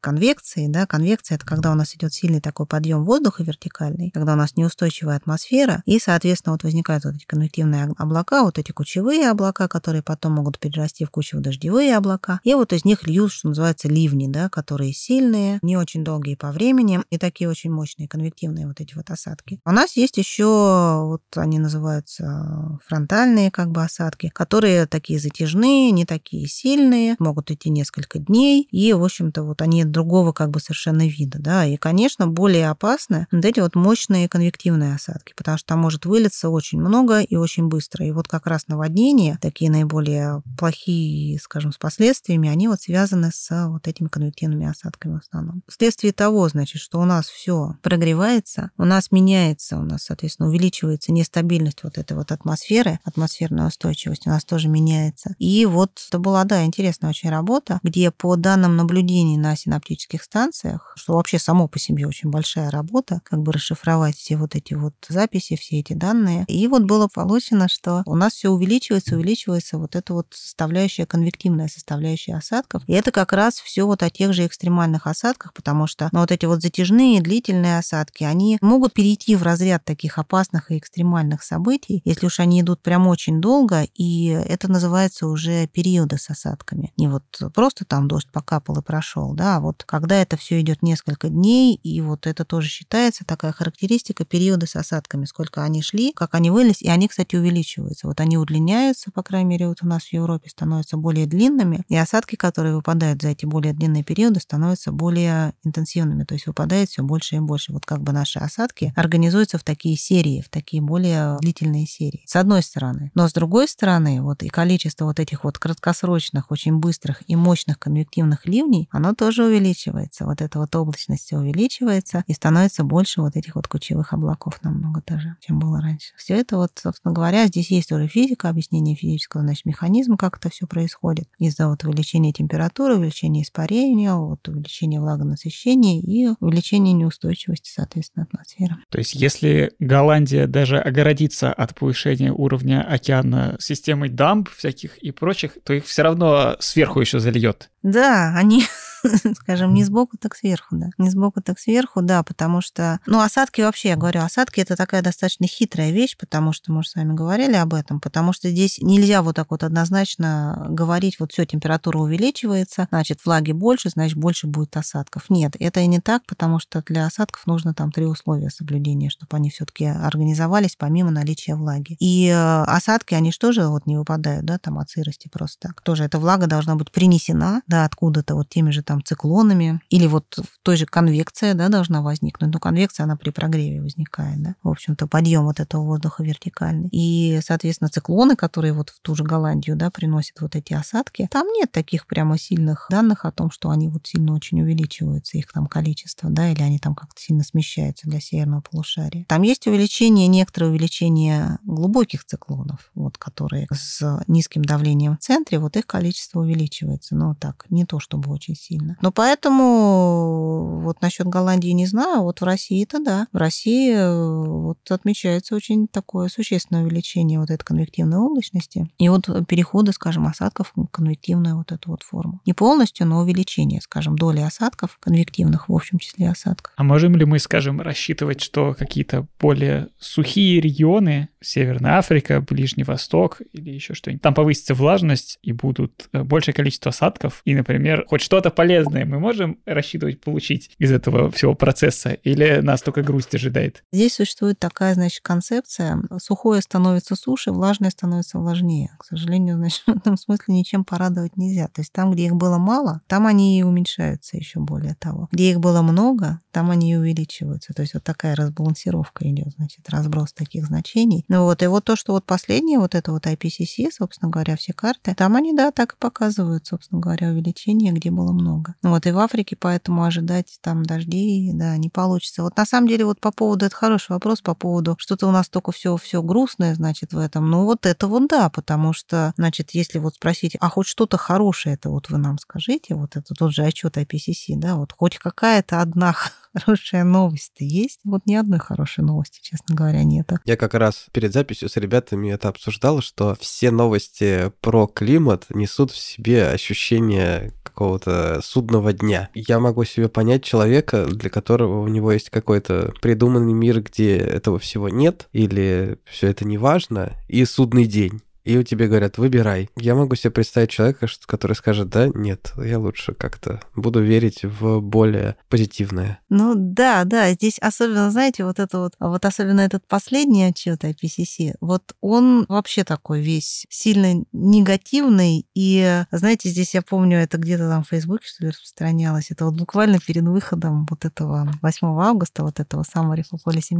конвекции, да, конвекция это когда у нас идет сильный такой подъем воздуха вертикальный, когда у нас неустойчивая атмосфера, и, соответственно, вот возникают вот эти конвективные облака, вот эти кучевые облака, которые потом могут перерасти в кучево-дождевые облака, облака, и вот из них льют, что называется, ливни, да, которые сильные, не очень долгие по времени, и такие очень мощные конвективные вот эти вот осадки. У нас есть еще, вот они называются фронтальные как бы осадки, которые такие затяжные, не такие сильные, могут идти несколько дней, и, в общем-то, вот они другого как бы совершенно вида, да, и, конечно, более опасны вот эти вот мощные конвективные осадки, потому что там может вылиться очень много и очень быстро. И вот как раз наводнения, такие наиболее плохие, скажем, с последствиями, они вот связаны с вот этими конвективными осадками в основном. Вследствие того, значит, что у нас все прогревается, у нас меняется, у нас, соответственно, увеличивается нестабильность вот этой вот атмосферы, атмосферная устойчивость у нас тоже меняется. И вот это была, да, интересная очень работа, где по данным наблюдений на синаптических станциях, что вообще само по себе очень большая работа, как бы расшифровать все вот эти вот записи, все эти данные. И вот было получено, что у нас все увеличивается, увеличивается вот эта вот составляющая, конвективная составляющая осадков. И это как раз все вот о тех же экстремальных осадках, потому что ну, вот эти вот затяжные, длительные осадки, они могут перейти в разряд таких опасных и экстремальных событий, если уж они идут прям очень долго, и это называется уже периоды с осадками. Не вот просто там дождь покапал и прошел, да, а вот когда это все идет несколько дней, и вот это тоже считается такая характеристика периода с осадками, сколько они шли, как они вылез, и они, кстати, увеличиваются. Вот они удлиняются, по крайней мере, вот у нас в Европе становятся более длинными, и осадки, которые выпадают за эти более длинные периоды, становятся более интенсивными, то есть выпадает все больше и больше. Вот как бы наши осадки организуются в такие серии, в такие более длительные серии. С одной стороны. Но с другой стороны, вот и количество вот этих вот краткосрочных, очень быстрых и мощных конвективных ливней, оно тоже увеличивается. Вот эта вот облачность увеличивается и становится больше вот этих вот кучевых облаков намного даже, чем было раньше. Все это вот, собственно говоря, здесь есть уже физика, объяснение физического, значит, механизма, как это все происходит. Из-за вот увеличения температуры, увеличения испарения, вот увеличения влагонасыщения и увеличения неустойчивости, соответственно, атмосферы. То есть если Голландия даже огородится от повышения уровня океана системой дамб всяких и прочих, то их все равно сверху еще зальет. Да, они скажем, не сбоку, так сверху, да. Не сбоку, так сверху, да, потому что, ну, осадки вообще, я говорю, осадки это такая достаточно хитрая вещь, потому что мы же с вами говорили об этом, потому что здесь нельзя вот так вот однозначно говорить, вот все, температура увеличивается, значит, влаги больше, значит, больше будет осадков. Нет, это и не так, потому что для осадков нужно там три условия соблюдения, чтобы они все-таки организовались помимо наличия влаги. И э, осадки, они же тоже вот не выпадают, да, там от сырости просто так. Тоже эта влага должна быть принесена, да, откуда-то вот теми же там там циклонами, или вот той же конвекция, да, должна возникнуть. Но конвекция, она при прогреве возникает, да. В общем-то, подъем вот этого воздуха вертикальный. И, соответственно, циклоны, которые вот в ту же Голландию, да, приносят вот эти осадки, там нет таких прямо сильных данных о том, что они вот сильно очень увеличиваются, их там количество, да, или они там как-то сильно смещаются для северного полушария. Там есть увеличение, некоторое увеличение глубоких циклонов, вот, которые с низким давлением в центре, вот их количество увеличивается. Но так, не то чтобы очень сильно сильно. Но поэтому вот насчет Голландии не знаю, вот в России это да. В России э, вот отмечается очень такое существенное увеличение вот этой конвективной облачности и вот перехода, скажем, осадков в конвективную вот эту вот форму. Не полностью, но увеличение, скажем, доли осадков конвективных, в общем числе осадков. А можем ли мы, скажем, рассчитывать, что какие-то более сухие регионы, Северная Африка, Ближний Восток или еще что-нибудь, там повысится влажность и будут э, большее количество осадков, и, например, хоть что-то полезное полезное мы можем рассчитывать получить из этого всего процесса? Или нас только грусть ожидает? Здесь существует такая, значит, концепция. Сухое становится суше, влажное становится влажнее. К сожалению, значит, в этом смысле ничем порадовать нельзя. То есть там, где их было мало, там они и уменьшаются еще более того. Где их было много, там они и увеличиваются. То есть вот такая разбалансировка идет, значит, разброс таких значений. Ну вот, и вот то, что вот последнее, вот это вот IPCC, собственно говоря, все карты, там они, да, так и показывают, собственно говоря, увеличение, где было много много. Вот и в Африке поэтому ожидать там дождей, да, не получится. Вот на самом деле вот по поводу, это хороший вопрос по поводу, что-то у нас только все все грустное, значит, в этом. Ну вот это вот да, потому что, значит, если вот спросить, а хоть что-то хорошее это вот вы нам скажите, вот это тот же отчет IPCC, да, вот хоть какая-то одна хорошая новость есть. Вот ни одной хорошей новости, честно говоря, нету. Я как раз перед записью с ребятами это обсуждал, что все новости про климат несут в себе ощущение какого-то судного дня. Я могу себе понять человека, для которого у него есть какой-то придуманный мир, где этого всего нет, или все это не важно, и судный день и тебе говорят, выбирай. Я могу себе представить человека, который скажет, да, нет, я лучше как-то буду верить в более позитивное. Ну да, да, здесь особенно, знаете, вот это вот, вот особенно этот последний отчет IPCC, вот он вообще такой весь сильно негативный, и, знаете, здесь я помню, это где-то там в Фейсбуке, что ли, распространялось, это вот буквально перед выходом вот этого 8 августа, вот этого Summary for Policy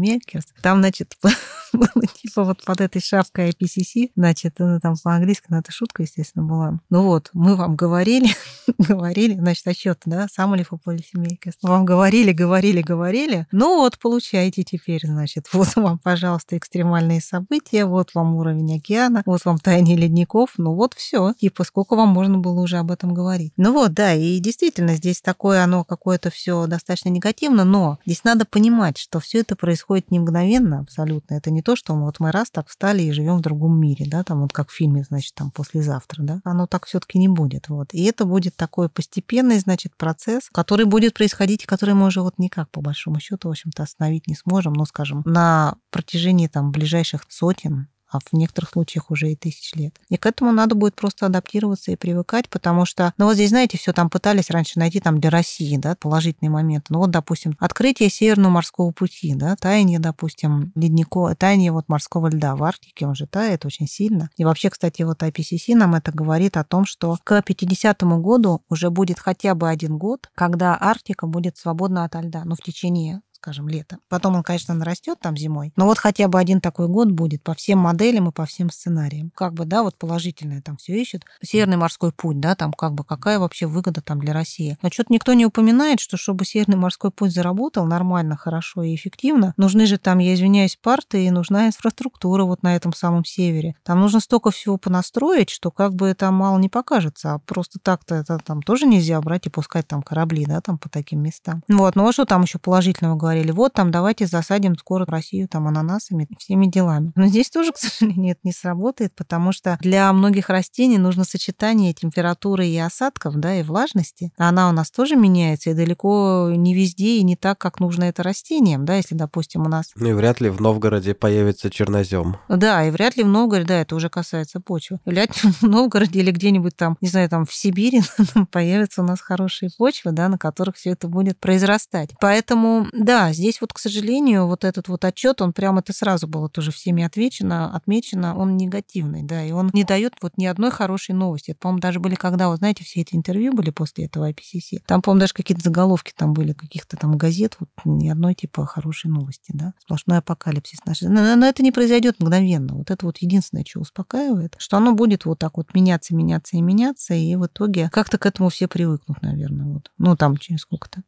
там, значит, было типа вот под этой шапкой IPCC, значит, ну, там по-английски, но это шутка, естественно, была. Ну вот, мы вам говорили, говорили, значит, отчет, да, Policy Makers, вам говорили, говорили, говорили, ну вот, получайте теперь, значит, вот вам, пожалуйста, экстремальные события, вот вам уровень океана, вот вам таяние ледников, ну вот все. Типа, сколько вам можно было уже об этом говорить. Ну вот, да, и действительно, здесь такое оно какое-то все достаточно негативно, но здесь надо понимать, что все это происходит не мгновенно абсолютно. Это не то, что мы, вот мы раз так встали и живем в другом мире, да, там вот как в фильме, значит, там послезавтра, да. Оно так все-таки не будет, вот. И это будет такой постепенный, значит, процесс, который будет происходить, который мы уже вот никак, по большому счету, в общем-то, остановить не сможем, но, скажем, на протяжении там ближайших сотен а в некоторых случаях уже и тысяч лет. И к этому надо будет просто адаптироваться и привыкать, потому что, ну вот здесь, знаете, все там пытались раньше найти там для России, да, положительные моменты. Ну вот, допустим, открытие Северного морского пути, да, таяние, допустим, ледников, таяние вот морского льда в Арктике, он же тает очень сильно. И вообще, кстати, вот IPCC нам это говорит о том, что к 50 году уже будет хотя бы один год, когда Арктика будет свободна от льда, ну, в течение скажем, лето. Потом он, конечно, нарастет там зимой, но вот хотя бы один такой год будет по всем моделям и по всем сценариям. Как бы, да, вот положительное там все ищут. Северный морской путь, да, там как бы какая вообще выгода там для России. Но что-то никто не упоминает, что чтобы Северный морской путь заработал нормально, хорошо и эффективно, нужны же там, я извиняюсь, парты и нужна инфраструктура вот на этом самом севере. Там нужно столько всего понастроить, что как бы это мало не покажется, а просто так-то это там тоже нельзя брать и пускать там корабли, да, там по таким местам. Вот, ну а что там еще положительного говорить? Говорили, вот там давайте засадим скоро Россию там ананасами, всеми делами. Но здесь тоже, к сожалению, это не сработает, потому что для многих растений нужно сочетание температуры и осадков, да, и влажности. Она у нас тоже меняется, и далеко не везде, и не так, как нужно это растениям, да, если, допустим, у нас... Ну и вряд ли в Новгороде появится чернозем. Да, и вряд ли в Новгороде, да, это уже касается почвы. Вряд ли в Новгороде или где-нибудь там, не знаю, там в Сибири появятся у нас хорошие почвы, да, на которых все это будет произрастать. Поэтому, да, здесь вот, к сожалению, вот этот вот отчет, он прямо это сразу было тоже всеми отвечено, отмечено, он негативный, да, и он не дает вот ни одной хорошей новости. Это, по-моему, даже были, когда, вот знаете, все эти интервью были после этого IPCC, там, по-моему, даже какие-то заголовки там были, каких-то там газет, вот ни одной типа хорошей новости, да, сплошной апокалипсис наш. Но, но это не произойдет мгновенно. Вот это вот единственное, что успокаивает, что оно будет вот так вот меняться, меняться и меняться, и в итоге как-то к этому все привыкнут, наверное, вот. Ну, там через сколько-то.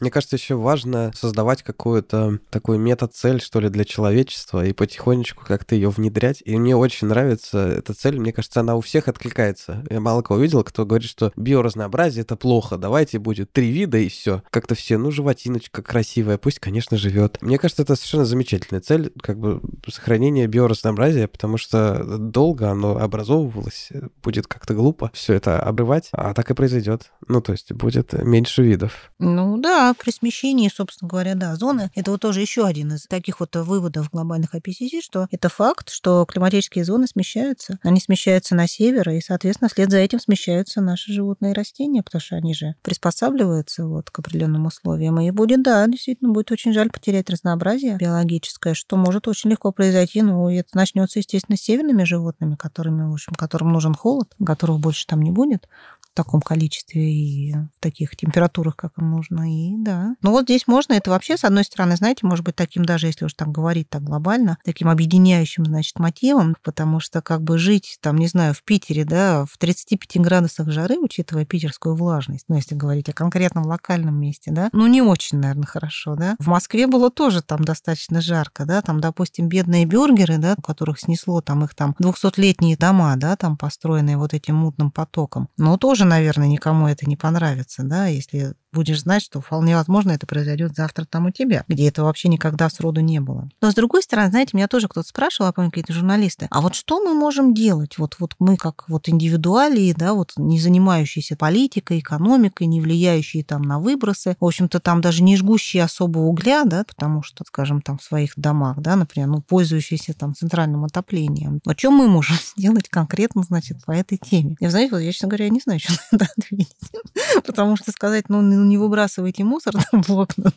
Мне кажется, еще важно создавать какую-то такую мета-цель, что ли, для человечества и потихонечку как-то ее внедрять. И мне очень нравится эта цель. Мне кажется, она у всех откликается. Я мало кого видел, кто говорит, что биоразнообразие это плохо. Давайте будет три вида и все. Как-то все, ну, животиночка красивая, пусть, конечно, живет. Мне кажется, это совершенно замечательная цель, как бы сохранение биоразнообразия, потому что долго оно образовывалось, будет как-то глупо все это обрывать, а так и произойдет. Ну, то есть будет меньше видов. Ну да, при смещении, собственно говоря, да, зоны, это вот тоже еще один из таких вот выводов глобальных IPCC, что это факт, что климатические зоны смещаются. Они смещаются на север, и, соответственно, вслед за этим смещаются наши животные и растения, потому что они же приспосабливаются вот к определенным условиям. И будет, да, действительно, будет очень жаль потерять разнообразие биологическое, что может очень легко произойти. Ну, это начнется, естественно, с северными животными, которыми, в общем, которым нужен холод, которых больше там не будет в таком количестве и в таких температурах, как им нужно. И да. Ну вот здесь можно, это вообще, с одной стороны, знаете, может быть таким даже, если уж там говорить так глобально, таким объединяющим, значит, мотивом, потому что как бы жить, там, не знаю, в Питере, да, в 35 градусах жары, учитывая питерскую влажность, ну, если говорить о конкретном локальном месте, да, ну, не очень, наверное, хорошо, да. В Москве было тоже там достаточно жарко, да, там, допустим, бедные бюргеры, да, у которых снесло там их там 200-летние дома, да, там построенные вот этим мутным потоком, но тоже тоже, наверное, никому это не понравится, да, если будешь знать, что вполне возможно это произойдет завтра там у тебя, где это вообще никогда сроду не было. Но с другой стороны, знаете, меня тоже кто-то спрашивал, я помню, какие-то журналисты, а вот что мы можем делать? Вот, вот мы как вот индивидуалии, да, вот не занимающиеся политикой, экономикой, не влияющие там на выбросы, в общем-то, там даже не жгущие особо угля, да, потому что, скажем, там в своих домах, да, например, ну, пользующиеся там центральным отоплением. О чем мы можем сделать конкретно, значит, по этой теме? Я, знаете, вот я, честно говоря, не знаю, что на это ответить. Потому что сказать, ну, не выбрасывайте мусор там в окна?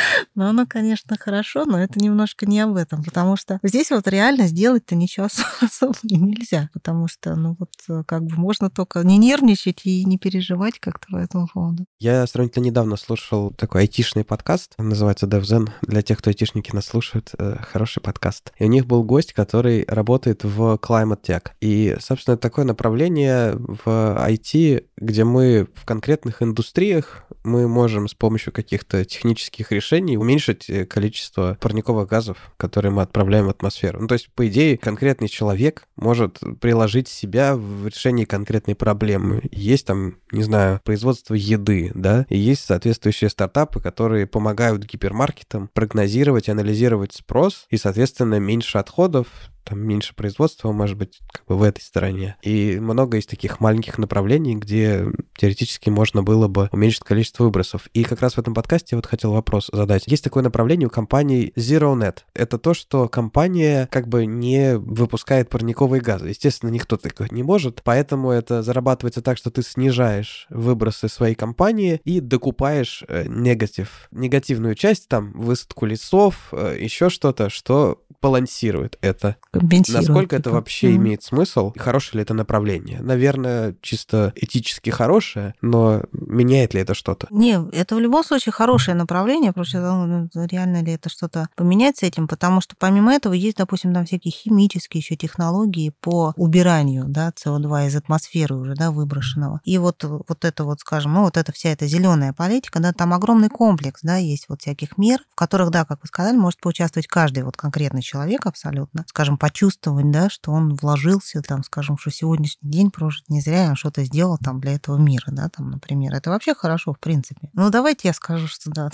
Но оно, конечно, хорошо, но это немножко не об этом, потому что здесь вот реально сделать-то ничего особо нельзя, потому что, ну вот, э, как бы можно только не нервничать и не переживать как-то по этому поводу. Я сравнительно недавно слушал такой айтишный подкаст, называется DevZen. Для тех, кто айтишники нас слушает, э, хороший подкаст. И у них был гость, который работает в Climate Tech. И, собственно, такое направление в IT, где мы в конкретных индустриях мы можем с помощью каких-то технических решений уменьшить э, количество парниковых газов, которые мы отправляем в атмосферу. Ну, то есть, по идее, конкретный человек может приложить себя в решении конкретной проблемы. Есть там, не знаю, производство еды, да, и есть соответствующие стартапы, которые помогают гипермаркетам прогнозировать, анализировать спрос и, соответственно, меньше отходов, там меньше производства, может быть, как бы в этой стороне. И много из таких маленьких направлений, где теоретически можно было бы уменьшить количество выбросов. И как раз в этом подкасте я вот хотел вопрос задать. Есть такое направление у компании ZeroNet. Это то, что компания как бы не выпускает парниковые газы. Естественно, никто такое не может, поэтому это зарабатывается так, что ты снижаешь выбросы своей компании и докупаешь э, негатив, негативную часть, там, высадку лесов, э, еще что-то, что балансирует это компенсирует. Насколько это типа. вообще Мгм. имеет смысл? Хорошее ли это направление? Наверное, чисто этически хорошее, но меняет ли это что-то? Не, это в любом случае хорошее направление, просто ну, реально ли это что-то поменять с этим, потому что помимо этого есть, допустим, там всякие химические еще технологии по убиранию, да, СО2 из атмосферы уже, да, выброшенного. И вот, вот это вот, скажем, ну, вот эта вся эта зеленая политика, да, там огромный комплекс, да, есть вот всяких мер, в которых, да, как вы сказали, может поучаствовать каждый вот конкретный человек абсолютно, скажем, почувствовать, да, что он вложился, там, скажем, что сегодняшний день прожит не зря, он что-то сделал там для этого мира, да, там, например. Это вообще хорошо, в принципе. Ну, давайте я скажу, что да,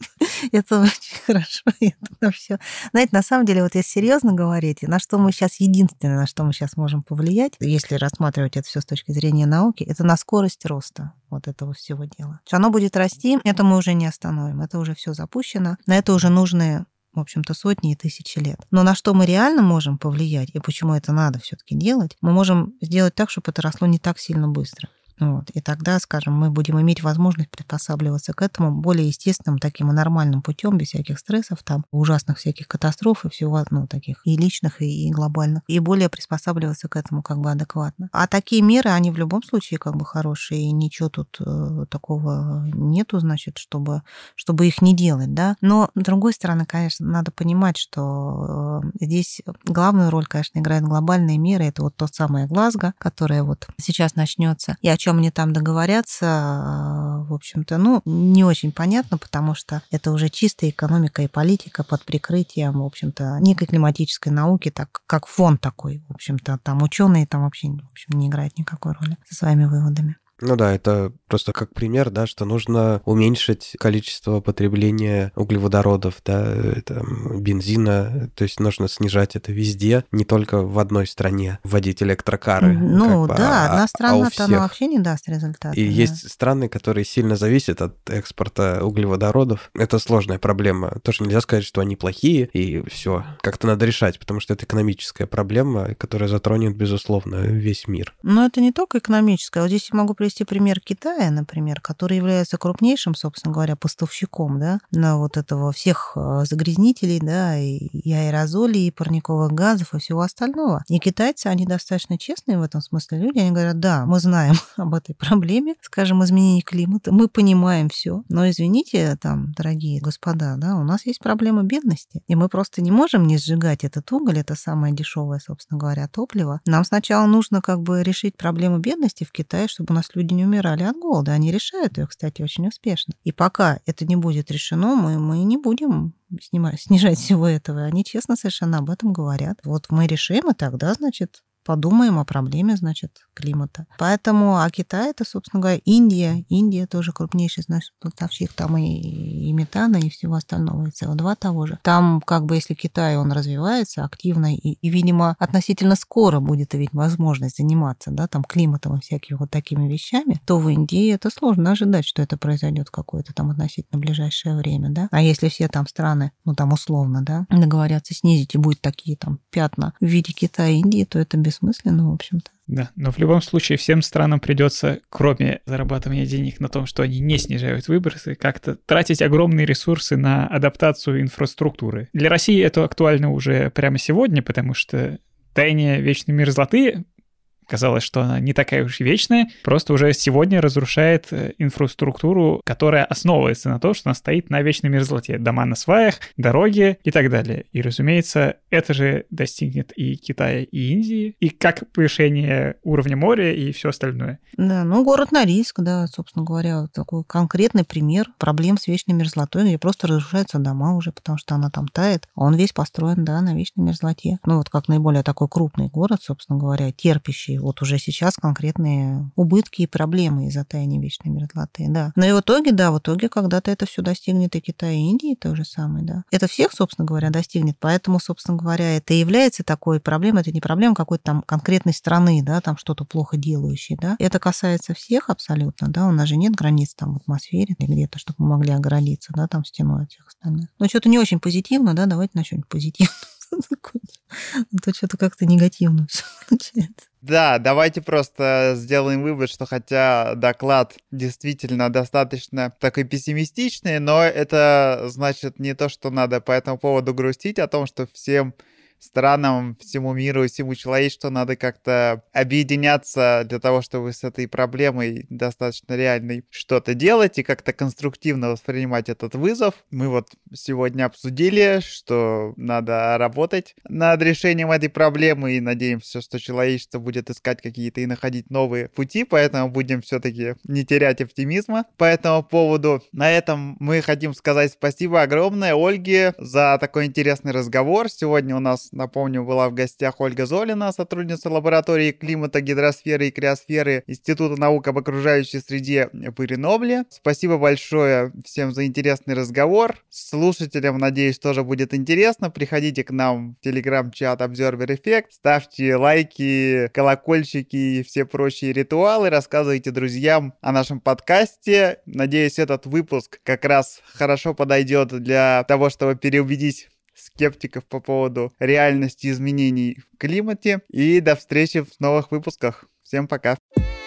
это очень хорошо, это все. Знаете, на самом деле, вот если серьезно говорить, на что мы сейчас, единственное, на что мы сейчас можем повлиять, если рассматривать это все с точки зрения науки, это на скорость роста вот этого всего дела. Оно будет расти, это мы уже не остановим, это уже все запущено, на это уже нужны в общем-то, сотни и тысячи лет. Но на что мы реально можем повлиять, и почему это надо все-таки делать, мы можем сделать так, чтобы это росло не так сильно быстро. Вот. И тогда, скажем, мы будем иметь возможность приспосабливаться к этому более естественным, таким и нормальным путем, без всяких стрессов, там, ужасных всяких катастроф и всего, ну, таких и личных, и, и глобальных, и более приспосабливаться к этому как бы адекватно. А такие меры, они в любом случае как бы хорошие, и ничего тут э, такого нету, значит, чтобы, чтобы их не делать, да. Но, с другой стороны, конечно, надо понимать, что э, здесь главную роль, конечно, играют глобальные меры. Это вот тот самый Глазго, которое вот сейчас начнется. И о чем они там договорятся, э, в общем-то, ну, не очень понятно, потому что это уже чистая экономика и политика под прикрытием, в общем-то, некой климатической науки, так как фон такой, в общем-то, там ученые там вообще, в общем, не играют никакой роли со своими выводами. Ну да, это просто как пример, да, что нужно уменьшить количество потребления углеводородов, да, э, там, бензина, то есть нужно снижать это везде, не только в одной стране, вводить электрокары. Ну как бы, да, а- одна а у страна-то она вообще не даст результата. И да. есть страны, которые сильно зависят от экспорта углеводородов. Это сложная проблема. Тоже нельзя сказать, что они плохие, и все. Как-то надо решать, потому что это экономическая проблема, которая затронет, безусловно, весь мир. Но это не только экономическое. Вот здесь я могу привести пример Китая, например, который является крупнейшим, собственно говоря, поставщиком да, на вот этого всех э, загрязнителей, да, и, аэрозолей, и парниковых газов, и всего остального. И китайцы, они достаточно честные в этом смысле люди. Они говорят, да, мы знаем об этой проблеме, скажем, изменения климата, мы понимаем все, но извините, там, дорогие господа, да, у нас есть проблема бедности, и мы просто не можем не сжигать этот уголь, это самое дешевое, собственно говоря, топливо. Нам сначала нужно как бы решить проблему бедности в Китае, чтобы у нас люди не умирали от голода. Они решают ее, кстати, очень успешно. И пока это не будет решено, мы, мы не будем снимать, снижать всего этого. Они честно совершенно об этом говорят. Вот мы решим, и тогда, значит, подумаем о проблеме, значит, климата. Поэтому, а Китай это, собственно говоря, Индия. Индия тоже крупнейший, значит, поставщик там и, и метана, и всего остального, и СО2 того же. Там, как бы, если Китай, он развивается активно, и, и видимо, относительно скоро будет иметь возможность заниматься, да, там, климатом и всякими вот такими вещами, то в Индии это сложно ожидать, что это произойдет какое-то там относительно ближайшее время, да. А если все там страны, ну, там, условно, да, договорятся снизить, и будет такие там пятна в виде Китая и Индии, то это без бессмысленно, в общем-то. Да, но в любом случае всем странам придется, кроме зарабатывания денег на том, что они не снижают выбросы, как-то тратить огромные ресурсы на адаптацию инфраструктуры. Для России это актуально уже прямо сегодня, потому что таяние вечной мерзлоты казалось, что она не такая уж вечная, просто уже сегодня разрушает э, инфраструктуру, которая основывается на том, что она стоит на вечной мерзлоте. Дома на сваях, дороги и так далее. И, разумеется, это же достигнет и Китая, и Индии, и как повышение уровня моря и все остальное. Да, ну город Норильск, да, собственно говоря, такой конкретный пример проблем с вечной мерзлотой, где просто разрушаются дома уже, потому что она там тает. Он весь построен, да, на вечной мерзлоте. Ну вот как наиболее такой крупный город, собственно говоря, терпящий вот уже сейчас конкретные убытки и проблемы из-за таяния вечной мерзлоты, да. Но и в итоге, да, в итоге когда-то это все достигнет и Китая, и Индии то же самое, да. Это всех, собственно говоря, достигнет, поэтому, собственно говоря, это и является такой проблемой, это не проблема какой-то там конкретной страны, да, там что-то плохо делающей, да. Это касается всех абсолютно, да, у нас же нет границ там в атмосфере или где-то, чтобы мы могли оградиться, да, там стеной от всех остальных. Но что-то не очень позитивно, да, давайте на что-нибудь позитивное. То что-то как-то негативно все получается. Да, давайте просто сделаем вывод, что хотя доклад действительно достаточно такой пессимистичный, но это значит не то, что надо по этому поводу грустить о том, что всем странам, всему миру всему человечеству надо как-то объединяться для того, чтобы с этой проблемой достаточно реальной что-то делать и как-то конструктивно воспринимать этот вызов. Мы вот сегодня обсудили, что надо работать над решением этой проблемы и надеемся, что человечество будет искать какие-то и находить новые пути, поэтому будем все-таки не терять оптимизма по этому поводу. На этом мы хотим сказать спасибо огромное Ольге за такой интересный разговор. Сегодня у нас напомню, была в гостях Ольга Золина, сотрудница лаборатории климата, гидросферы и криосферы Института наук об окружающей среде в Иренобле. Спасибо большое всем за интересный разговор. Слушателям, надеюсь, тоже будет интересно. Приходите к нам в телеграм-чат Observer Effect, ставьте лайки, колокольчики и все прочие ритуалы, рассказывайте друзьям о нашем подкасте. Надеюсь, этот выпуск как раз хорошо подойдет для того, чтобы переубедить скептиков по поводу реальности изменений в климате. И до встречи в новых выпусках. Всем пока. Пока.